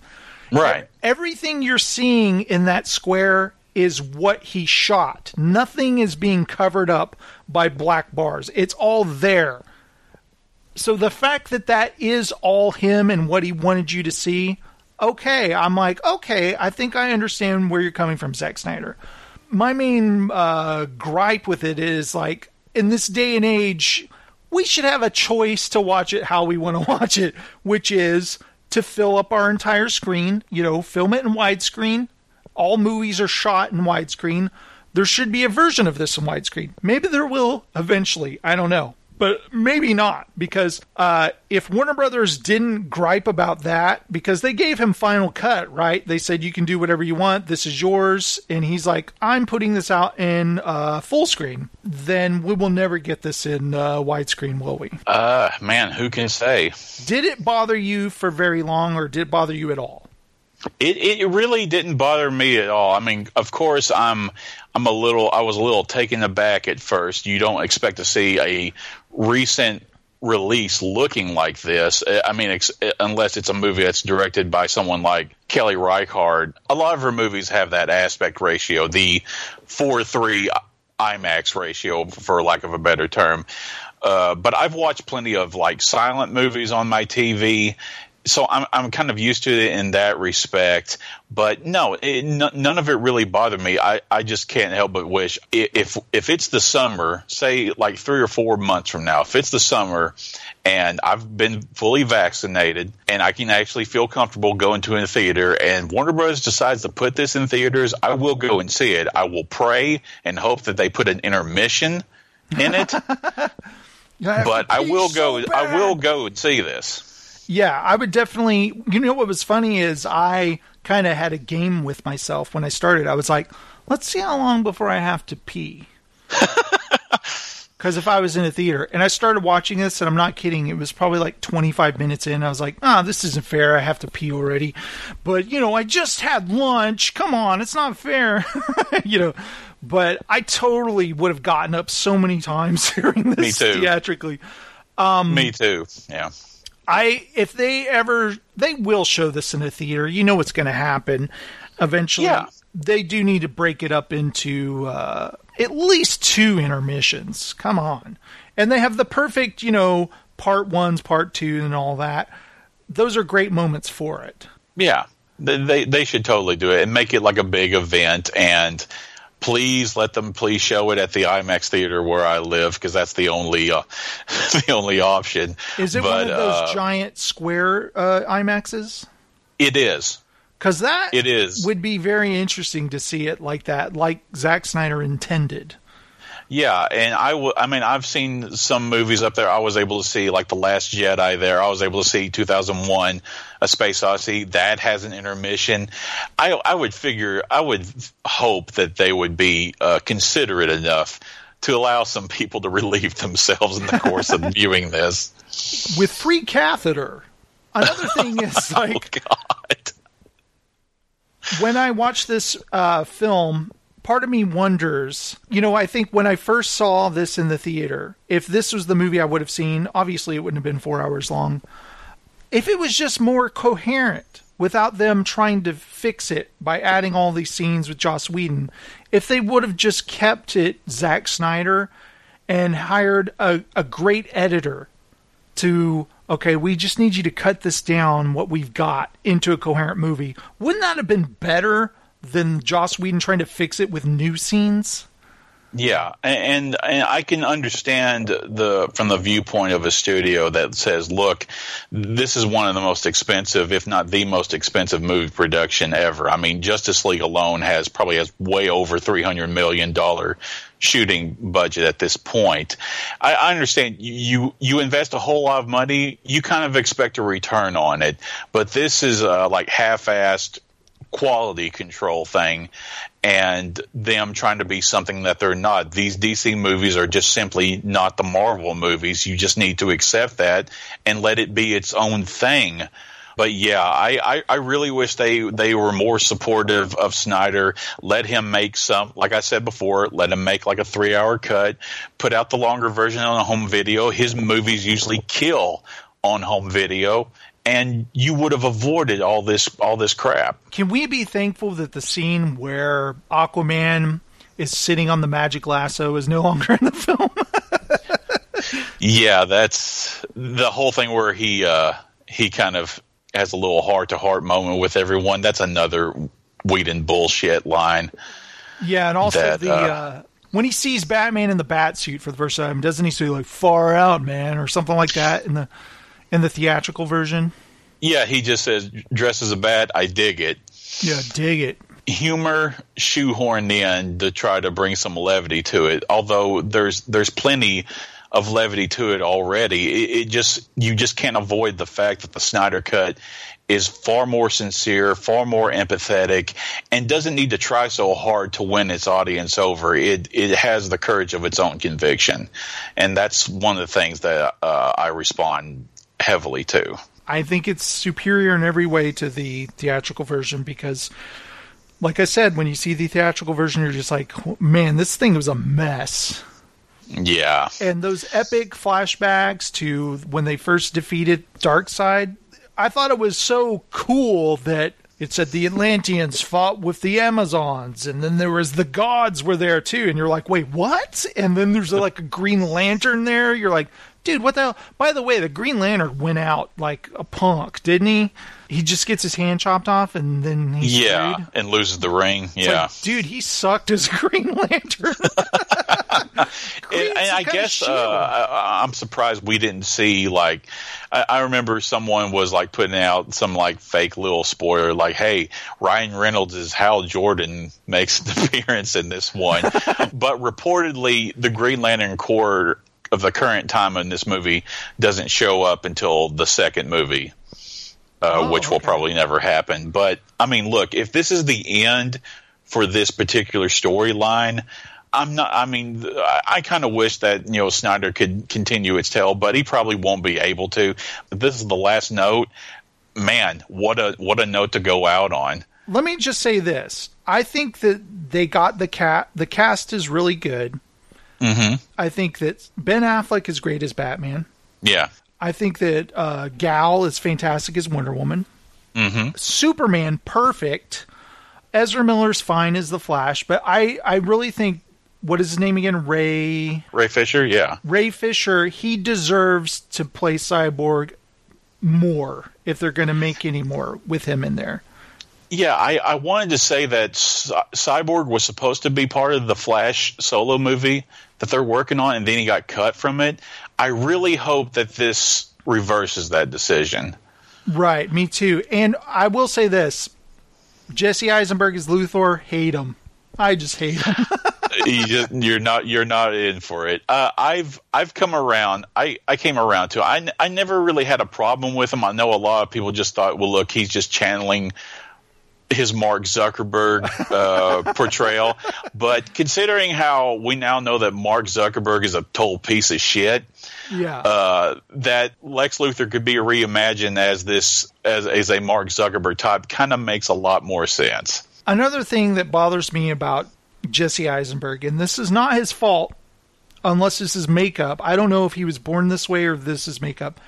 Right. Everything you're seeing in that square is what he shot. Nothing is being covered up by black bars. It's all there. So the fact that that is all him and what he wanted you to see, okay, I'm like, okay, I think I understand where you're coming from, Zack Snyder. My main uh, gripe with it is like, in this day and age, we should have a choice to watch it how we want to watch it, which is to fill up our entire screen, you know, film it in widescreen. All movies are shot in widescreen. There should be a version of this in widescreen. Maybe there will eventually. I don't know. But maybe not, because uh, if Warner Brothers didn't gripe about that, because they gave him final cut, right? They said you can do whatever you want. This is yours, and he's like, I'm putting this out in uh, full screen. Then we will never get this in uh, widescreen, will we? Uh man, who can say? Did it bother you for very long, or did it bother you at all? It it really didn't bother me at all. I mean, of course, I'm I'm a little I was a little taken aback at first. You don't expect to see a recent release looking like this. Uh, I mean, ex- unless it's a movie that's directed by someone like Kelly Reichardt. A lot of her movies have that aspect ratio, the four three IMAX ratio, for lack of a better term. Uh, but I've watched plenty of like silent movies on my TV, so I'm I'm kind of used to it in that respect. But no, it, n- none of it really bothered me. I, I just can't help but wish if if it's the summer, say like three or four months from now, if it's the summer, and I've been fully vaccinated and I can actually feel comfortable going to a theater, and Warner Bros. decides to put this in theaters, I will go and see it. I will pray and hope that they put an intermission in it. but I will go. I will go and see this. Yeah, I would definitely. You know what was funny is I kind of had a game with myself when I started. I was like, let's see how long before I have to pee. Because if I was in a theater and I started watching this, and I'm not kidding, it was probably like 25 minutes in. I was like, ah, this isn't fair. I have to pee already. But, you know, I just had lunch. Come on, it's not fair. you know, but I totally would have gotten up so many times hearing this Me too. theatrically. Um, Me too. Yeah. I if they ever they will show this in a theater, you know what's going to happen eventually. Yeah. They do need to break it up into uh, at least two intermissions. Come on, and they have the perfect, you know, part ones, part two, and all that. Those are great moments for it. Yeah, they, they they should totally do it and make it like a big event. And please let them please show it at the IMAX theater where I live because that's the only uh, the only option. Is it But, one of those uh, giant square uh, IMAXs? It is. Because that It is. would be very interesting to see it like that, like Zack Snyder intended. Yeah, and I w- I mean, I've seen some movies up there. I was able to see like The Last Jedi there. I was able to see 2001: A Space Odyssey. That has an intermission. I I would figure, I would hope that they would be uh, considerate enough to allow some people to relieve themselves in the course of viewing this. with free catheter. Another thing is Oh, like when I watch this uh, film, part of me wonders. You know, I think when I first saw this in the theater, if this was the movie I would have seen, obviously it wouldn't have been four hours long. If it was just more coherent without them trying to fix it by adding all these scenes with Joss Whedon, if they would have just kept it Zack Snyder and hired a, a great editor to okay, we just need you to cut this down what we've got into a coherent movie. Wouldn't that have been better than Joss Whedon trying to fix it with new scenes? Yeah, and, and I can understand the from the viewpoint of a studio that says, "Look, this is one of the most expensive, if not the most expensive movie production ever." I mean, Justice League alone has probably has way over three hundred million dollar shooting budget at this point. I, I understand you you invest a whole lot of money, you kind of expect a return on it, but this is uh, like half-assed quality control thing and them trying to be something that they're not. These DC movies are just simply not the Marvel movies. You just need to accept that and let it be its own thing. But yeah, I, I, I really wish they, they were more supportive of Snyder. Let him make some, like I said before, let him make like a three hour cut, put out the longer version on a home video. His movies usually kill on home video and you would have avoided all this all this crap. Can we be thankful that the scene where Aquaman is sitting on the magic lasso is no longer in the film? Yeah, that's the whole thing where he uh he kind of has a little heart to heart moment with everyone. That's another Whedon bullshit line. yeah, and also That, the uh, uh, when he sees Batman in the bat suit for the first time, doesn't he say like "far out, man" or something like that in the in the theatrical version? Yeah, he just says dress as a bat, I dig it. Yeah, dig it. Humor shoehorned in to try to bring some levity to it. Although there's there's plenty of levity to it already. It, it just you just can't avoid the fact that the Snyder cut is far more sincere, far more empathetic, and doesn't need to try so hard to win its audience over. It it has the courage of its own conviction, and that's one of the things that uh, I respond heavily too. I think it's superior in every way to the theatrical version because, like I said, when you see the theatrical version, you're just like, man, this thing was a mess. Yeah, And those epic flashbacks to when they first defeated Darkseid, I thought it was so cool that it said the Atlanteans fought with the Amazons, and then there was the gods were there too, and you're like, wait, what? And then there's like a Green Lantern there. You're like, dude, what the hell? By the way, the Green Lantern went out like a punk, didn't he? He just gets his hand chopped off, and then he's yeah, screwed. and loses the ring. It's yeah. like, dude, he sucked as Green Lantern. And, and I guess uh, I, I'm surprised we didn't see like I, I remember someone was like putting out some like fake little spoiler like, "Hey, Ryan Reynolds is Hal Jordan makes an appearance in this one," but reportedly the Green Lantern Corps of the current time in this movie doesn't show up until the second movie, uh, Oh, which will probably never happen. But I mean, look, if this is the end for this particular storyline. I'm not. I mean, I, I kind of wish that you know Snyder could continue its tale, but he probably won't be able to. But this is the last note. Man, what a what a note to go out on. Let me just say this: I think that they got the cat. The cast is really good. Mm-hmm. I think that Ben Affleck is great as Batman. Yeah. I think that uh, Gal is fantastic as Wonder Woman. Mm-hmm. Superman, perfect. Ezra Miller's fine as the Flash, but I, I really think what is his name again? Ray Ray Fisher. Yeah. Ray Fisher. He deserves to play Cyborg more if they're going to make any more with him in there. Yeah, I, I wanted to say that Cy- Cyborg was supposed to be part of the Flash solo movie that they're working on, and then he got cut from it. I really hope that this reverses that decision. Right, me too. And I will say this: Jesse Eisenberg is Luthor. Hate him. I just hate him. you you're not you're not in for it. Uh, I've I've come around. I, I came around to. I I never really had a problem with him. I know a lot of people just thought, well, look, he's just channeling his Mark Zuckerberg uh, portrayal. But considering how we now know that Mark Zuckerberg is a total piece of shit, yeah. uh, that Lex Luthor could be reimagined as this as, as a Mark Zuckerberg type kind of makes a lot more sense. Another thing that bothers me about Jesse Eisenberg, and this is not his fault, unless this is makeup. I don't know if he was born this way or this is makeup.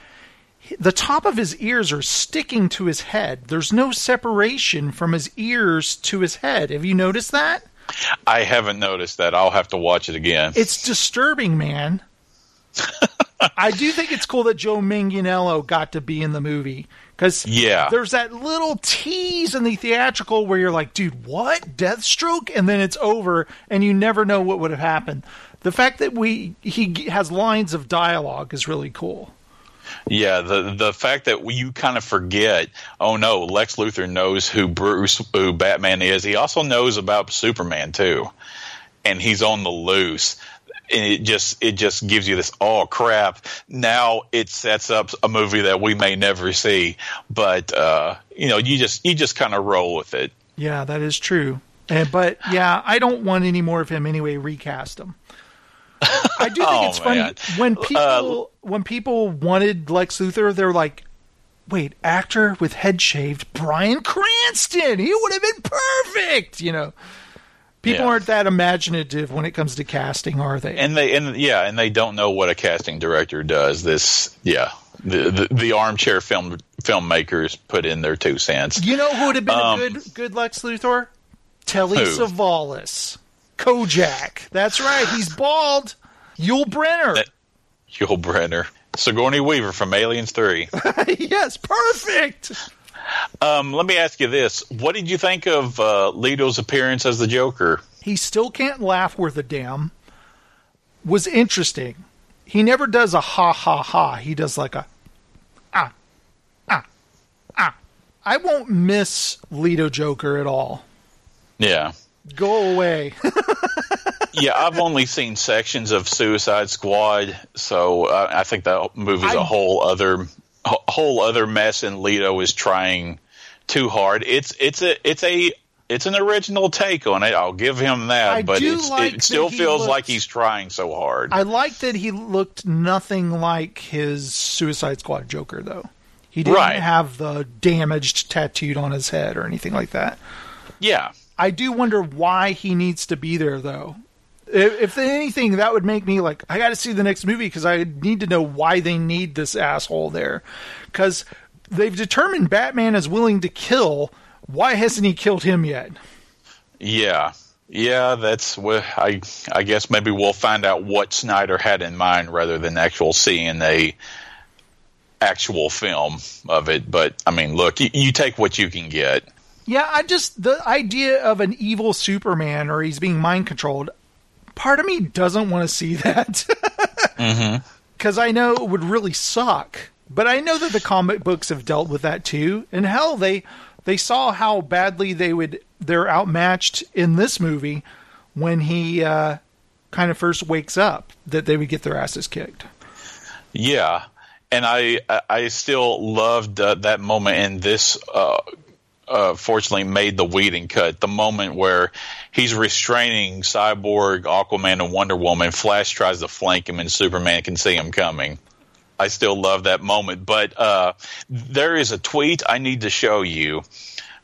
The top of his ears are sticking to his head. There's no separation from his ears to his head. Have you noticed that? I haven't noticed that. I'll have to watch it again. It's disturbing, man. I do think it's cool that Joe Manganiello got to be in the movie because Yeah. there's that little tease in the theatrical where you're like, dude, what Deathstroke, and then it's over, and you never know what would have happened. The fact that we he has lines of dialogue is really cool. Yeah, the the fact that you kind of forget, oh no, Lex Luthor knows who Bruce, who Batman is. He also knows about Superman too, and he's on the loose. And it just it just gives you this oh crap. Now it sets up a movie that we may never see, but uh, you know you just you just kind of roll with it. Yeah, that is true. And, but yeah, I don't want any more of him anyway. Recast him. I do think Oh, it's funny man. when people when people wanted Lex Luthor, they're like, "Wait, actor with head shaved, Bryan Cranston. He would have been perfect." You know, people Yeah. aren't that imaginative when it comes to casting, are they? And they and yeah, and they don't know what a casting director does. This yeah, the the, the armchair film filmmakers put in their two cents. you know who would have been Um, a good good Lex Luthor? Telly Who? Savalas, Kojak. That's right. He's bald. Yul Brynner. Yul Brynner, Sigourney Weaver from Aliens Three. yes, perfect. Um, let me ask you this: What did you think of uh, Leto's appearance as the Joker? He still can't laugh worth a damn. Was interesting. He never does a ha ha ha. He does like a ah ah ah. I won't miss Leto Joker at all. Yeah, Go away. yeah. I've only seen sections of Suicide Squad, so uh, I think that movie's a I- whole other a whole other mess, and Leto is trying too hard. It's it's a it's a it's an original take on it. I'll give him that, I but it's, like it still feels looks- like he's trying so hard. I like that he looked nothing like his Suicide Squad Joker though. He didn't Right. have the damaged tattooed on his head or anything like that. yeah, I do wonder why he needs to be there, though. If, if anything, that would make me like, I got to see the next movie because I need to know why they need this asshole there. Because they've determined Batman is willing to kill. Why hasn't he killed him yet? Yeah, yeah, that's what I. I guess maybe we'll find out what Snyder had in mind rather than actual seeing a actual film of it. But I mean, look, you, you take what you can get. Yeah, I just the idea of an evil Superman or he's being mind controlled. Part of me doesn't want to see that Mm-hmm. because I know it would really suck. But I know that the comic books have dealt with that too. And hell, they they saw how badly they would they're outmatched in this movie when he uh, kind of first wakes up that they would get their asses kicked. Yeah, and I I- I still loved uh, that moment in this. Uh, uh, fortunately, made the Whedon cut. The moment where he's restraining Cyborg, Aquaman, and Wonder Woman. Flash tries to flank him, and Superman can see him coming. I still love that moment. But uh, there is a tweet I need to show you,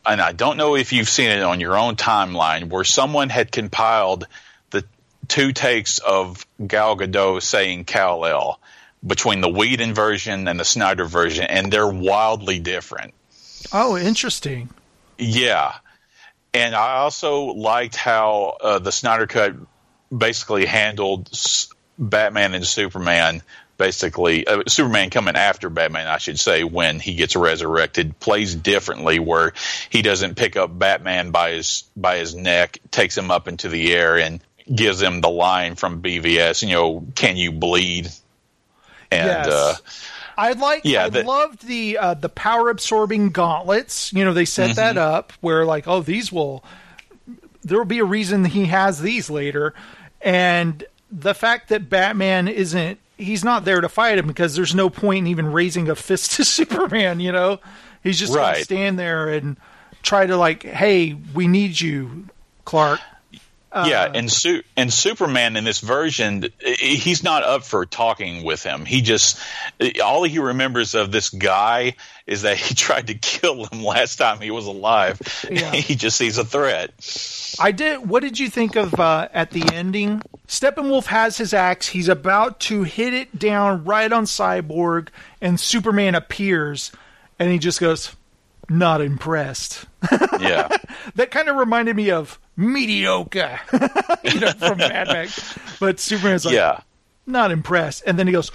and I don't know if you've seen it on your own timeline, where someone had compiled the two takes of Gal Gadot saying Kal El between the Whedon version and the Snyder version, and they're wildly different. Oh, interesting. Yeah. And I also liked how uh, the Snyder Cut basically handled s- Batman and Superman. Basically, uh, Superman coming after Batman, I should say, when he gets resurrected, plays differently. Where he doesn't pick up Batman by his by his neck, takes him up into the air, and gives him the line from BVS. You know, can you bleed? And Yes. uh, I like. Yeah, I that- loved the uh, the power absorbing gauntlets. You know, they set that Mm-hmm. up where like, oh, these will. There will be a reason he has these later, and the fact that Batman isn't. He's not there to fight him because there's no point in even raising a fist to Superman. You know, he's just gonna stand there and try to like, hey, we need you, Clark. Yeah, and Su- and Superman in this version, he's not up for talking with him. He just all he remembers of this guy is that he tried to kill him last time he was alive. Yeah. he just sees a threat. I did. What did you think of uh, at the ending? Steppenwolf has his axe. He's about to hit it down right on Cyborg, and Superman appears, and he just goes, "Not impressed." Yeah, that kind of reminded me of mediocre, you know, from Mad Max. But Superman's like, yeah. not impressed, and then he goes,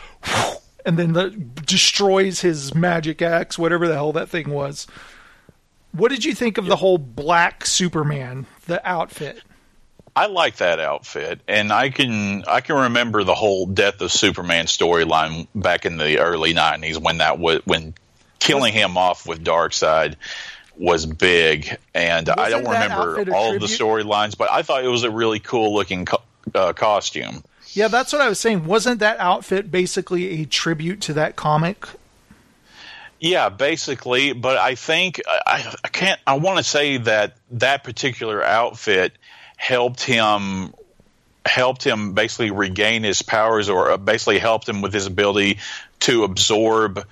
and then the, destroys his magic axe, whatever the hell that thing was. What did you think of the whole black Superman, the outfit? I like that outfit, and I can I can remember the whole death of Superman storyline back in the early '90s when that was when killing him off with Darkseid was big, and I don't Wasn't that outfit remember all of the storylines, but I thought it was a really cool looking co- uh, costume. Yeah, that's what I was saying. Wasn't that outfit basically a tribute to that comic? Yeah, basically, but I think I, I can't. I want to say that that particular outfit helped him helped him basically regain his powers, or uh, basically helped him with his ability to absorb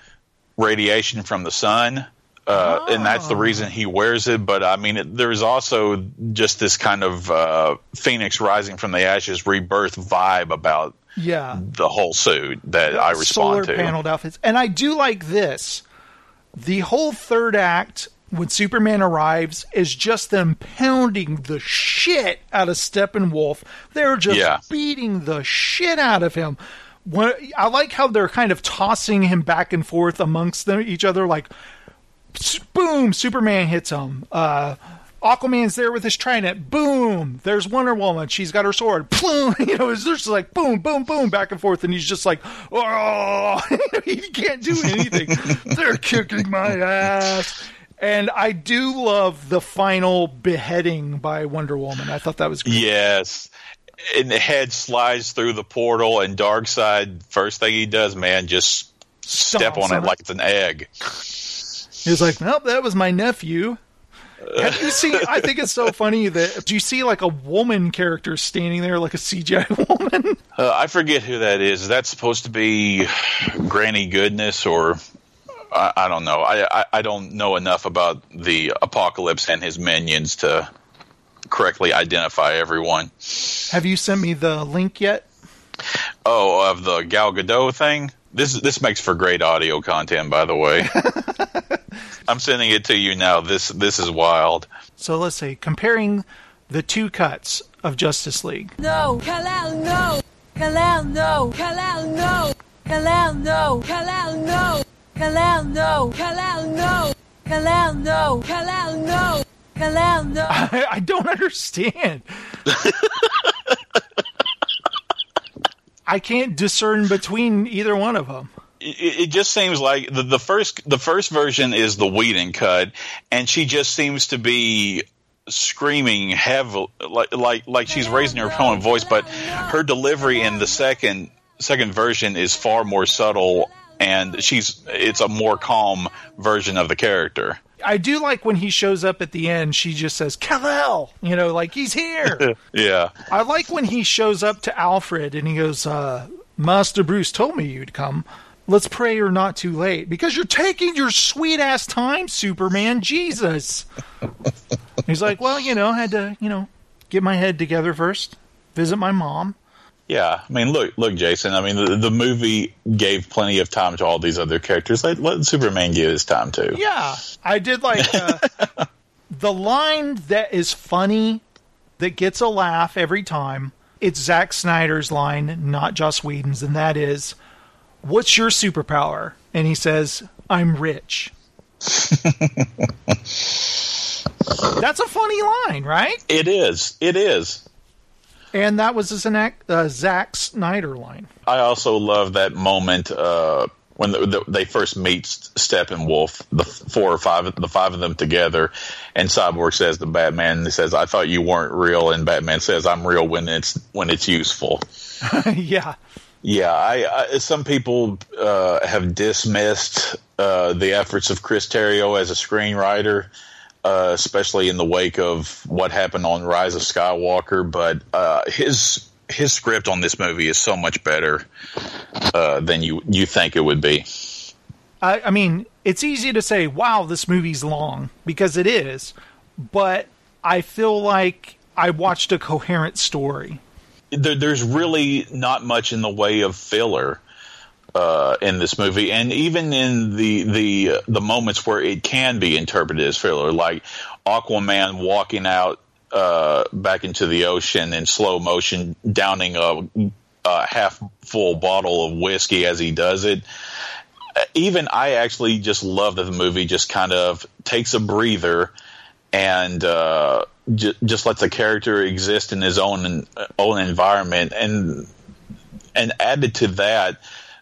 radiation from the sun. Uh, And that's the reason he wears it. But I mean, it, there's also just this kind of uh, phoenix rising from the ashes rebirth vibe about Yeah. the whole suit that I respond Solar to. paneled outfits. And I do like this. The whole third act when Superman arrives is just them pounding the shit out of Steppenwolf. They're just Yeah. beating the shit out of him. When, I like how they're kind of tossing him back and forth amongst them, each other, like boom, Superman hits him. Uh, Aquaman's there with his trident. Boom! There's Wonder Woman. She's got her sword. Boom! You know, it's just like boom, boom, boom, back and forth, and he's just like, oh, he can't do anything. They're kicking my ass. And I do love the final beheading by Wonder Woman. I thought that was great. Yes. And the head slides through the portal, and Darkseid, first thing he does, man, just step Stomps on on it it. like it's an egg. He's like, nope, that was my nephew. Have you seen? I think it's so funny that do you see like a woman character standing there, like a CGI woman? Uh, I forget who that is. Is that supposed to be Granny Goodness or I, I don't know. I, I I don't know enough about the Apokolips and his minions to correctly identify everyone. Have you sent me the link yet? Oh, of the Gal Gadot thing. This this makes for great audio content, by the way. I'm sending it to you now. This this is wild. So let's say comparing the two cuts of Justice League. No, Kal-El, no. Kal-El, no. Kal-El, no. Kal-El, no. Kal-El, no. Kal-El, no. Kal-El, no. Kal-El, no. Kal-El, no. Kal-El, no. I, I don't understand. I can't discern between either one of them. it, it just seems like the, the first the first version is the Whedon cut, and she just seems to be screaming heavily, like like like she's raising her of voice, but her delivery in the second second version is far more subtle, and she's it's a more calm version of the character. I do like when he shows up at the end. She just says Kal-El, you know, like he's here. yeah, I like when he shows up to Alfred and he goes, uh, "Master Bruce told me you'd come. Let's pray you're not too late because you're taking your sweet ass time, Superman. Jesus." he's like, "Well, you know, I had to, you know, get my head together first, visit my mom." Yeah, I mean, look, look, Jason. I mean, the, the movie gave plenty of time to all these other characters. Let, let Superman give his time too. Yeah, I did like uh, the line that is funny, that gets a laugh every time. It's Zack Snyder's line, not Joss Whedon's, and that is, "What's your superpower?" And he says, "I'm rich." That's a funny line, right? It is. It is. And that was a Zack, uh, Zack Snyder line. I also love that moment uh, when the, the, they first meet Steppenwolf, the four or five, the five of them together, and Cyborg says to Batman, he says, "I thought you weren't real," and Batman says, "I'm real when it's when it's useful." yeah. Yeah, I, I some people uh, have dismissed uh, the efforts of Chris Terrio as a screenwriter, uh, especially in the wake of what happened on Rise of Skywalker. But uh, his his script on this movie is so much better uh, than you you think it would be. I, I mean, it's easy to say, "Wow, this movie's long," because it is, but I feel like I watched a coherent story. There, there's really not much in the way of filler uh, in this movie, and even in the the uh, the moments where it can be interpreted as filler, like Aquaman walking out uh, back into the ocean in slow motion, downing a, a half full bottle of whiskey as he does it. Even I actually just love that the movie just kind of takes a breather and uh, j- just lets the character exist in his own own environment, and and added to that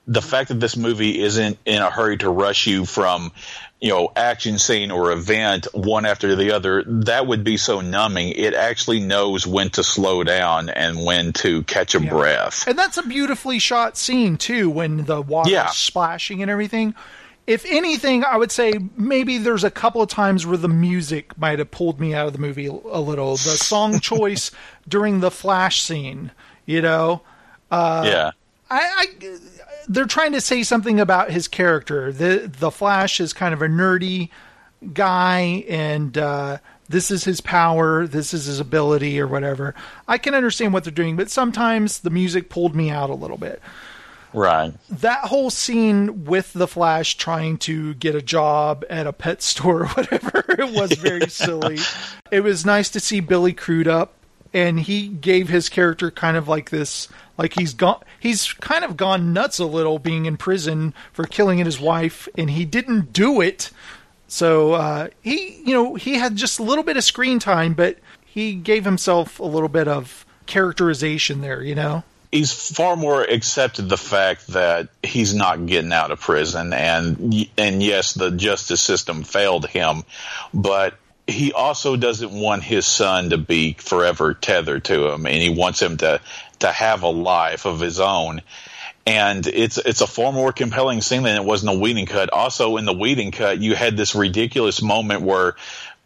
the fact that this movie isn't in a hurry to rush you from you know action scene or event one after the other that would be so numbing. It actually knows when to slow down and when to catch a yeah. breath. And that's a beautifully shot scene too when the water yeah. splashing and everything. If anything i would say maybe there's a couple of times where the music might have pulled me out of the movie a little. The song choice during the flash scene you know? Uh, yeah. I, I they're trying to say something about his character. The the Flash is kind of a nerdy guy, and uh, this is his power, this is his ability, or whatever. I can understand what they're doing, but sometimes the music pulled me out a little bit. Right. That whole scene with the Flash trying to get a job at a pet store or whatever, it was very silly. It was nice to see Billy Crudup, and he gave his character kind of like this like he's gone, he's kind of gone nuts a little, being in prison for killing his wife, and he didn't do it. So uh, he, you know, he had just a little bit of screen time, but he gave himself a little bit of characterization there. You know, he's far more accepted the fact that he's not getting out of prison, and and yes, the justice system failed him, but he also doesn't want his son to be forever tethered to him, and he wants him to to have a life of his own. And it's it's a far more compelling scene than it was in the Whedon cut. Also, in the Whedon cut, you had this ridiculous moment where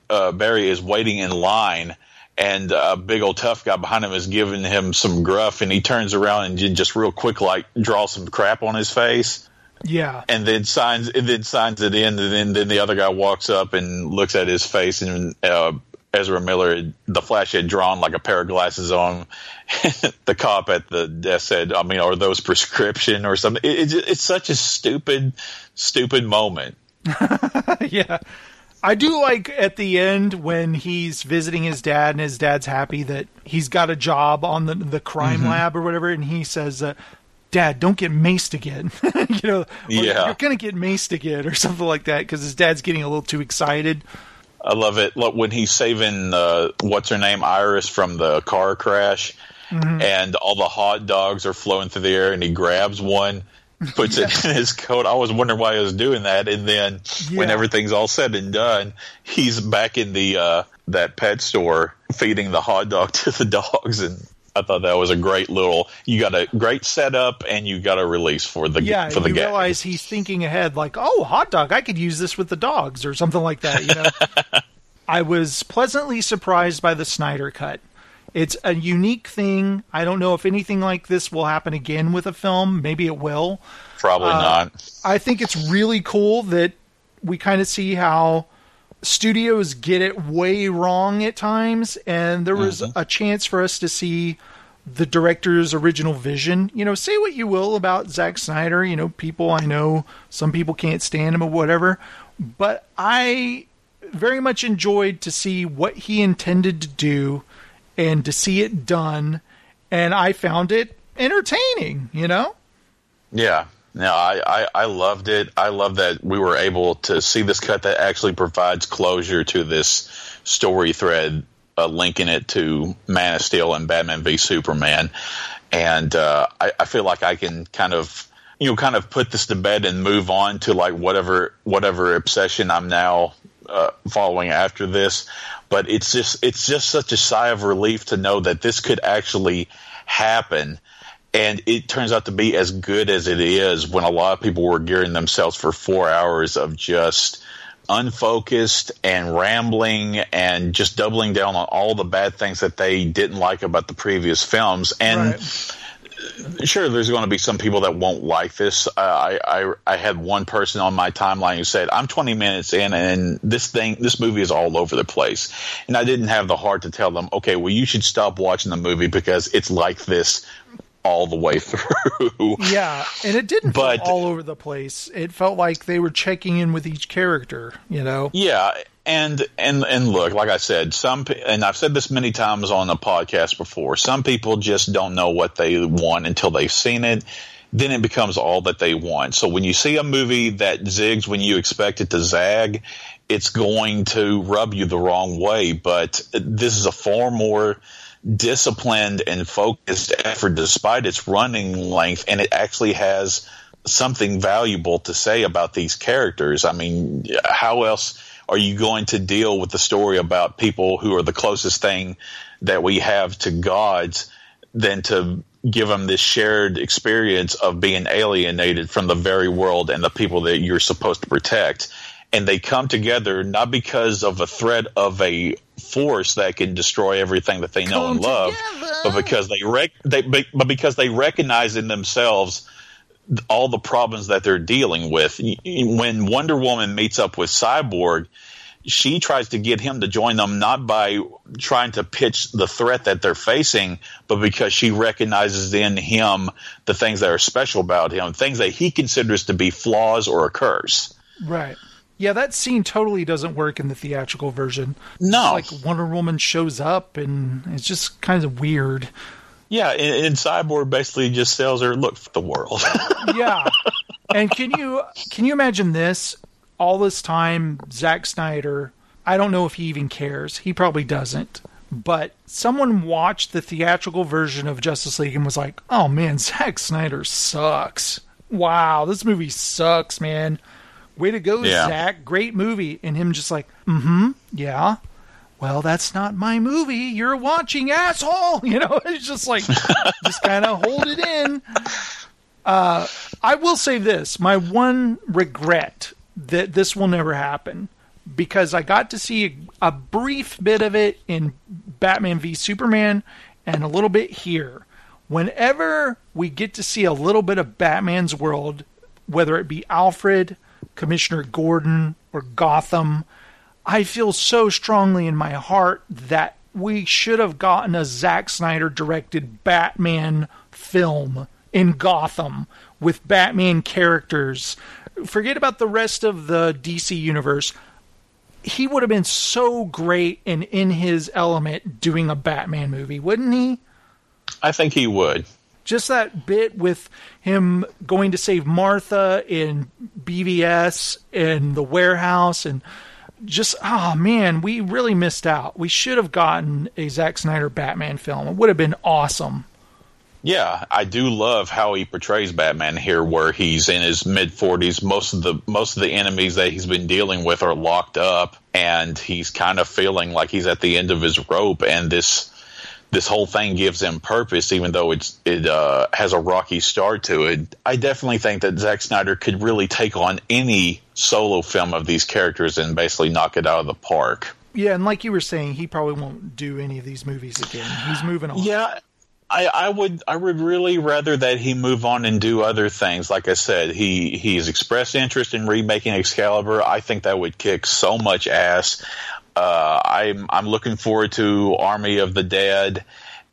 uh, Barry is waiting in line, and a big old tough guy behind him is giving him some gruff, and he turns around and just real quick like draw some crap on his face. Yeah. And then signs and then signs it in, and then then the other guy walks up and looks at his face, and uh, Ezra Miller, the Flash had drawn like a pair of glasses on. the cop at the desk said, "I mean, are those prescription or something?" It, it, it's such a stupid, stupid moment. yeah. I do like at the end when he's visiting his dad and his dad's happy that he's got a job on the the crime mm-hmm. lab or whatever, and he says, uh, "Dad, don't get maced again." you know, yeah. you're gonna get maced again or something like that because his dad's getting a little too excited. I love it. Look, when he's saving uh, what's her name, Iris, from the car crash, mm-hmm. and all the hot dogs are flowing through the air, and he grabs one, puts it in his coat. I was wondering why he was doing that, and then when everything's all said and done, he's back in the uh, that pet store feeding the hot dog to the dogs, and I thought that was a great little. You got a great setup, and you got a release for the yeah, for the you gag. realize he's thinking ahead, like, "Oh, hot dog! I could use this with the dogs or something like that." You know, I was pleasantly surprised by the Snyder cut. It's a unique thing. I don't know if anything like this will happen again with a film. Maybe it will. Probably Uh, not. I think it's really cool that we kind of see how studios get it way wrong at times, and there was mm-hmm. a chance for us to see the director's original vision. You know, say what you will about Zack Snyder. You know, people I know, some people can't stand him or whatever, but I very much enjoyed to see what he intended to do and to see it done, and I found it entertaining. You know. Yeah. No, I, I, I loved it. I love that we were able to see this cut that actually provides closure to this story thread, uh, linking it to Man of Steel and Batman v Superman. And uh, I, I feel like I can kind of, you know, kind of put this to bed and move on to like whatever whatever obsession I'm now uh, following after this. But it's just it's just such a sigh of relief to know that this could actually happen and it turns out to be as good as it is when a lot of people were gearing themselves for four hours of just unfocused and rambling and just doubling down on all the bad things that they didn't like about the previous films. And sure there's going to be some people that won't like this. Uh, I, I i had one person on my timeline who said i'm 20 minutes in and this thing this movie is all over the place. And i didn't have the heart to tell them okay well you should stop watching the movie because it's like this all the way through Yeah, and it didn't But- feel all over the place. It felt like they were checking in with each character, you know. Yeah, and and and look, like I said, some and I've said this many times on the podcast before. Some people just don't know what they want until they've seen it. Then it becomes all that they want. So when you see a movie that zigs when you expect it to zag, it's going to rub you the wrong way. But this is a far more disciplined and focused effort despite its running length and it actually has something valuable to say about these characters. I mean, how else are you going to deal with the story about people who are the closest thing that we have to gods than to give them this shared experience of being alienated from the very world and the people that you're supposed to protect? And they come together not because of a threat of a force that can destroy everything that they know and love, but because they rec- they but because they recognize in themselves all the problems that they're dealing with. When Wonder Woman meets up with Cyborg, she tries to get him to join them not by trying to pitch the threat that they're facing, but because she recognizes in him the things that are special about him, things that he considers to be flaws or a curse. Right. Yeah, that scene totally doesn't work in the theatrical version. No. It's like Wonder Woman shows up and it's just kind of weird. Yeah, and, and Cyborg basically just tells her, "Look for the world." yeah. And can you can you imagine this? All this time, Zack Snyder. I don't know if he even cares. He probably doesn't. But someone watched the theatrical version of Justice League and was like, "Oh man, Zack Snyder sucks. Wow, this movie sucks, man. Way to go, Yeah. Zack. Great movie." And him just like, "Mm-hmm, yeah." Well, that's not my movie. You're watching, asshole. You know, it's just like, just kind of hold it in. Uh, I will say this: my one regret that this will never happen because I got to see a, a brief bit of it in Batman v Superman and a little bit here. Whenever we get to see a little bit of Batman's world, whether it be Alfred, Commissioner Gordon, or Gotham, I feel so strongly in my heart that we should have gotten a Zack Snyder directed Batman film in Gotham with Batman characters. Forget about the rest of the DC universe. He would have been so great and in his element doing a Batman movie, wouldn't he? I think he would. Just that bit with him going to save Martha in BVS and the warehouse and just oh man, we really missed out. We should have gotten a Zack Snyder Batman film. It would have been awesome. Yeah, I do love how he portrays Batman here, where he's in his mid forties. Most of the most of the enemies that he's been dealing with are locked up, and he's kind of feeling like he's at the end of his rope. And this this whole thing gives him purpose, even though it's it uh, has a rocky start to it. I definitely think that Zack Snyder could really take on any solo film of these characters and basically knock it out of the park. Yeah, and like you were saying, he probably won't do any of these movies again. He's moving on. Yeah, I, I would I would really rather that he move on and do other things. Like I said, he he's expressed interest in remaking Excalibur. I think that would kick so much ass. Uh, I'm I'm looking forward to Army of the Dead.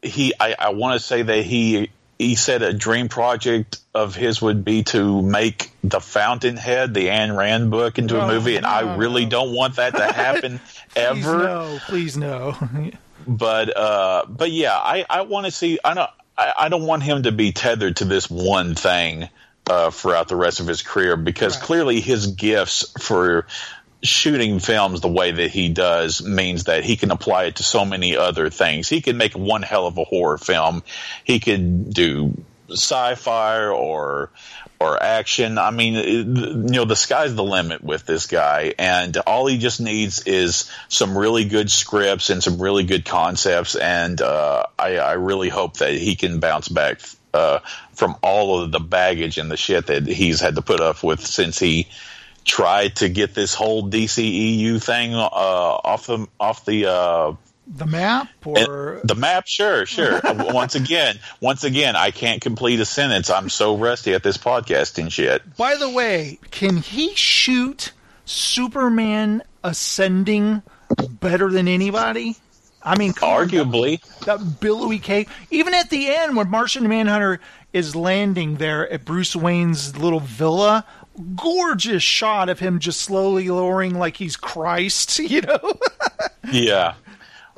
He I, I want to say that he he said a dream project of his would be to make the Fountainhead, the Ayn Rand book, into a Oh, movie, and no, I really don't want that to happen ever Please no, please no. but uh but yeah i i want to see i don't I, I don't want him to be tethered to this one thing uh throughout the rest of his career because clearly his gifts for shooting films the way that he does means that he can apply it to so many other things he can make one hell of a horror film he could do sci-fi or or action. I mean, you know, the sky's the limit with this guy, and all he just needs is some really good scripts and some really good concepts. And uh, I, I really hope that he can bounce back uh, from all of the baggage and the shit that he's had to put up with since he tried to get this whole DCEU thing uh, off the off the uh, the map or the map, sure, sure. once again, once again, I can't complete a sentence. I'm so rusty at this podcasting shit. By the way, can he shoot Superman ascending better than anybody? I mean, Arguably, that billowy cave. Even at the end, when Martian Manhunter is landing there at Bruce Wayne's little villa, gorgeous shot of him just slowly lowering like he's Christ, you know? yeah.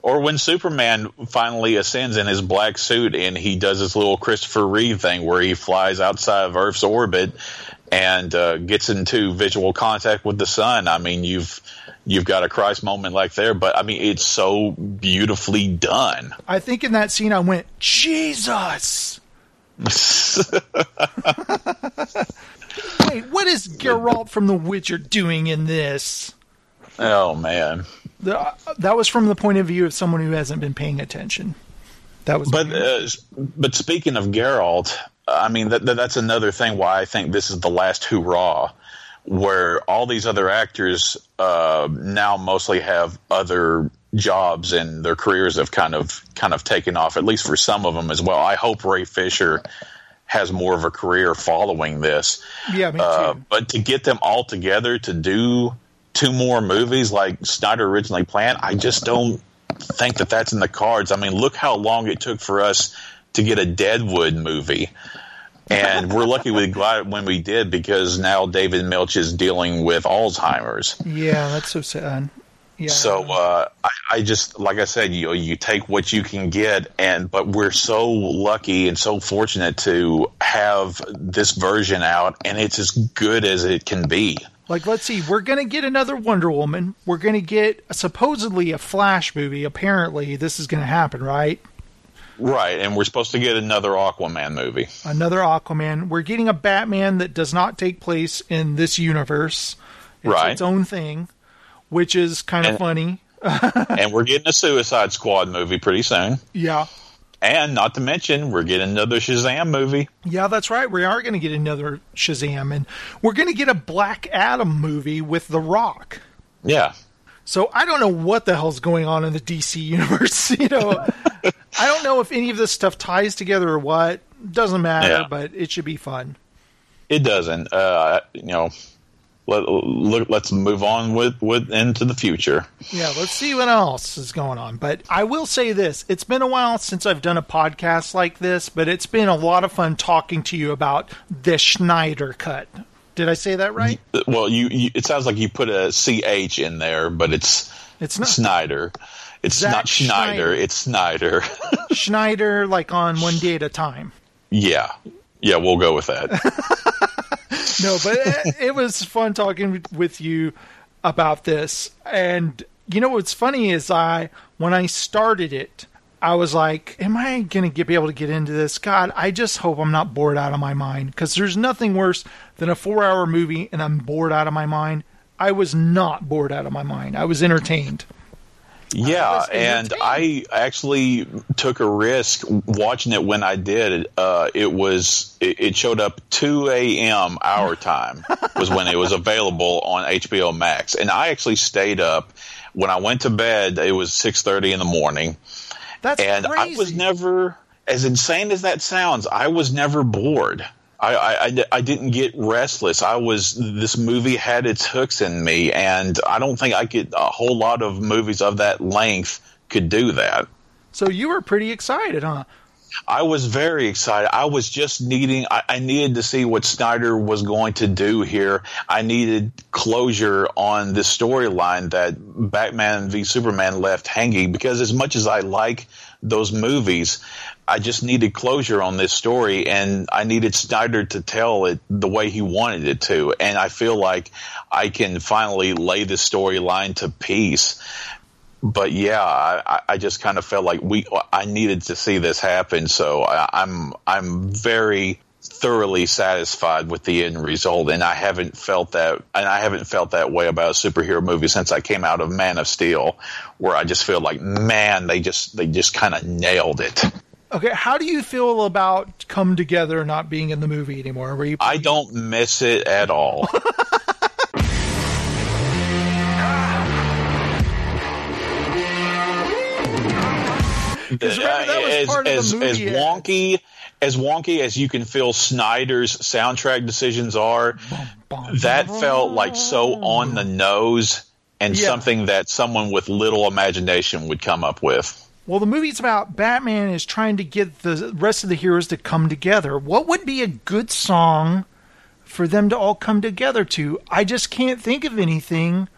Or when Superman finally ascends in his black suit and he does this little Christopher Reeve thing where he flies outside of Earth's orbit and uh, gets into visual contact with the sun. I mean, you've you've got a Christ moment like there, but I mean, it's so beautifully done. I think in that scene I went, Jesus! Wait, what is Geralt from The Witcher doing in this? Oh man. The, that was from the point of view of someone who hasn't been paying attention. That was But uh, but speaking of Geralt, I mean that, that that's another thing why I think this is the last hurrah, where all these other actors uh, now mostly have other jobs and their careers have kind of kind of taken off at least for some of them as well. I hope Ray Fisher has more of a career following this. Yeah, me too. Uh, but to get them all together to do two more movies like Snyder originally planned, I just don't think that that's in the cards. I mean, look how long it took for us to get a Deadwood movie. And we're lucky we got it when we did because now David Milch is dealing with Alzheimer's. yeah, that's so sad. Yeah. So uh, I, I just, like I said, you you take what you can get, and but we're so lucky and so fortunate to have this version out, and it's as good as it can be. Like, let's see, we're going to get another Wonder Woman. We're going to get supposedly a Flash movie. Apparently, this is going to happen, right? Right, and we're supposed to get another Aquaman movie. Another Aquaman. We're getting a Batman that does not take place in this universe. It's Right. its own thing, which is kind of funny. and we're getting a Suicide Squad movie pretty soon. Yeah. And not to mention, we're getting another Shazam movie. Yeah, that's right. We are going to get another Shazam, and we're going to get a Black Adam movie with The Rock. Yeah. So I don't know what the hell's going on in the DC universe. You know, I don't know if any of this stuff ties together or what. Doesn't matter, Yeah. but it should be fun. It doesn't. Uh, you know, let, look, let's move on with, with into the future. Yeah, let's see what else is going on. But I will say this it's been a while since I've done a podcast like this, but it's been a lot of fun talking to you about the Schneider cut. Did I say that right? Well, you, you it sounds like you put a ch in there, but it's It's not Snyder. It's Zack not Schneider. Schneider. It's Snyder. Schneider, like on one day at a time. yeah, yeah, we'll go with that. no, but it, was fun talking with you about this. And you know what's funny is I when I started it, I was like, am I going to be able to get into this? God, I just hope I'm not bored out of my mind because there's nothing worse than a four hour movie and I'm bored out of my mind. I was not bored out of my mind. I was entertained. Yeah, and I actually took a risk watching it when I did. Uh, it was it, it showed up 2 a.m. our time was when it was available on HBO Max, and I actually stayed up. When I went to bed, it was 6:30 in the morning. That's and I was never as insane as that sounds. I was never bored. I, I, I, I didn't get restless. I was this movie had its hooks in me, and I don't think I could a whole lot of movies of that length could do that. So you were pretty excited, huh? I was very excited. I was just needing, I, I, needed to see what Snyder was going to do here. I needed closure on the storyline that Batman v Superman left hanging because as much as I like those movies, I just needed closure on this story and I needed Snyder to tell it the way he wanted it to. And I feel like I can finally lay the storyline to peace. But yeah, I, I just kind of felt like we, I needed to see this happen. So I, I'm, I'm very thoroughly satisfied with the end result and I haven't felt that and I haven't felt that way about a superhero movie since I came out of Man of Steel where I just feel like man they just they just kind of nailed it. Okay, how do you feel about Come Together not being in the movie anymore? Were you I don't miss it at all. Uh, as, as, as wonky as wonky as you can feel Snyder's soundtrack decisions are, that felt like so on the nose and Yeah. something that someone with little imagination would come up with. Well, the movie's about Batman is trying to get the rest of the heroes to come together. What would be a good song for them to all come together to? I just can't think of anything.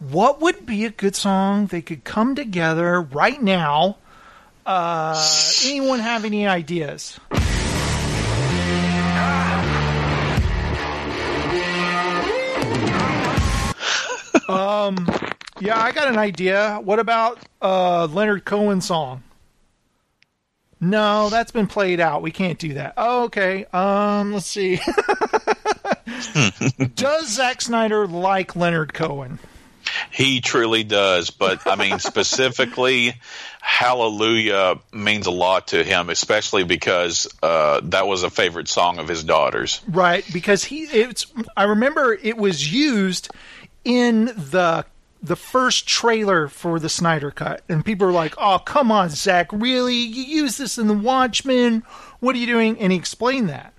What would be a good song they could come together right now? Uh, anyone have any ideas? um, yeah, I got an idea. What about uh Leonard Cohen song? No, that's been played out. We can't do that. Oh, okay. Um, let's see. Does Zack Snyder like Leonard Cohen? He truly does, but I mean specifically, Hallelujah means a lot to him, especially because uh, that was a favorite song of his daughter's. Right, because he it's I remember it was used in the the first trailer for the Snyder cut and people are like, "Oh, come on, Zack, really? You use this in the Watchmen? What are you doing?" And he explained that.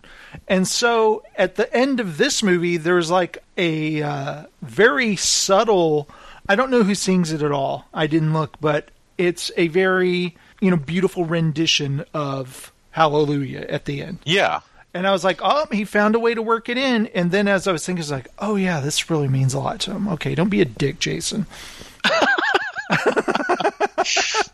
And so at the end of this movie there's like a uh, very subtle I don't know who sings it at all. I didn't look, but it's a very, you know, beautiful rendition of Hallelujah at the end. Yeah. And I was like, oh, he found a way to work it in. And then as I was thinking, I was like, oh, yeah, this really means a lot to him. Okay, don't be a dick, Jason.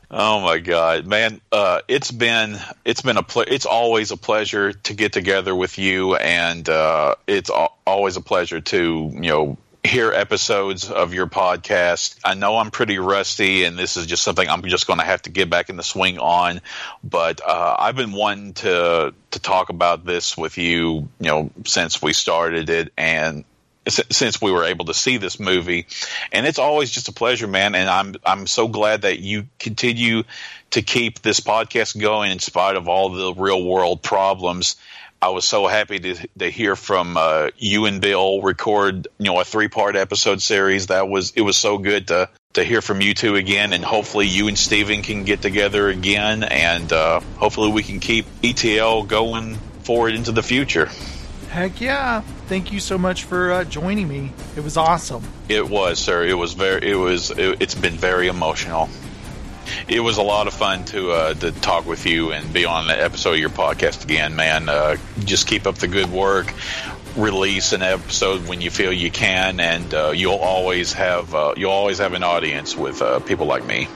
Oh my God, man! Uh, it's been it's been a it's always a pleasure to get together with you, and uh, it's al- always a pleasure to you know hear episodes of your podcast. I know I'm pretty rusty, and this is just something I'm just going to have to get back in the swing on. But uh, I've been wanting to to talk about this with you, you know, since we started it, and since we were able to see this movie and it's always just a pleasure man and i'm i'm so glad that you continue to keep this podcast going in spite of all the real world problems i was so happy to, to hear from uh, you and bill record you know a three part episode series that was it was so good to to hear from you two again and hopefully you and steven can get together again and uh, hopefully we can keep etl going forward into the future Heck yeah. Thank you so much for uh, joining me. It was awesome. It was, sir. It was very. It was. It, it's been very emotional. It was a lot of fun to uh, to talk with you and be on the episode of your podcast again, man. Uh, just keep up the good work. Release an episode when you feel you can, and uh, you'll always have uh, you'll always have an audience with uh, people like me.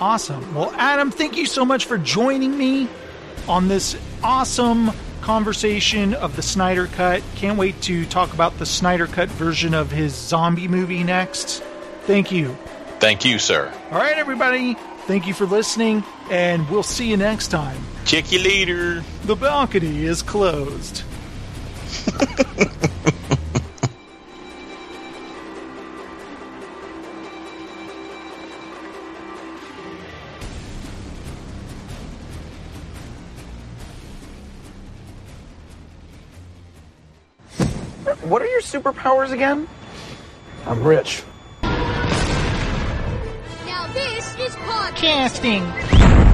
Awesome. Well, Adam, thank you so much for joining me on this awesome conversation of the Snyder Cut. Can't wait to talk about the Snyder Cut version of his zombie movie next. Thank you. Thank you, sir. All right, everybody. Thank you for listening, and we'll see you next time. Check you later. The balcony is closed. What are your superpowers again? I'm rich. This is podcasting. Casting.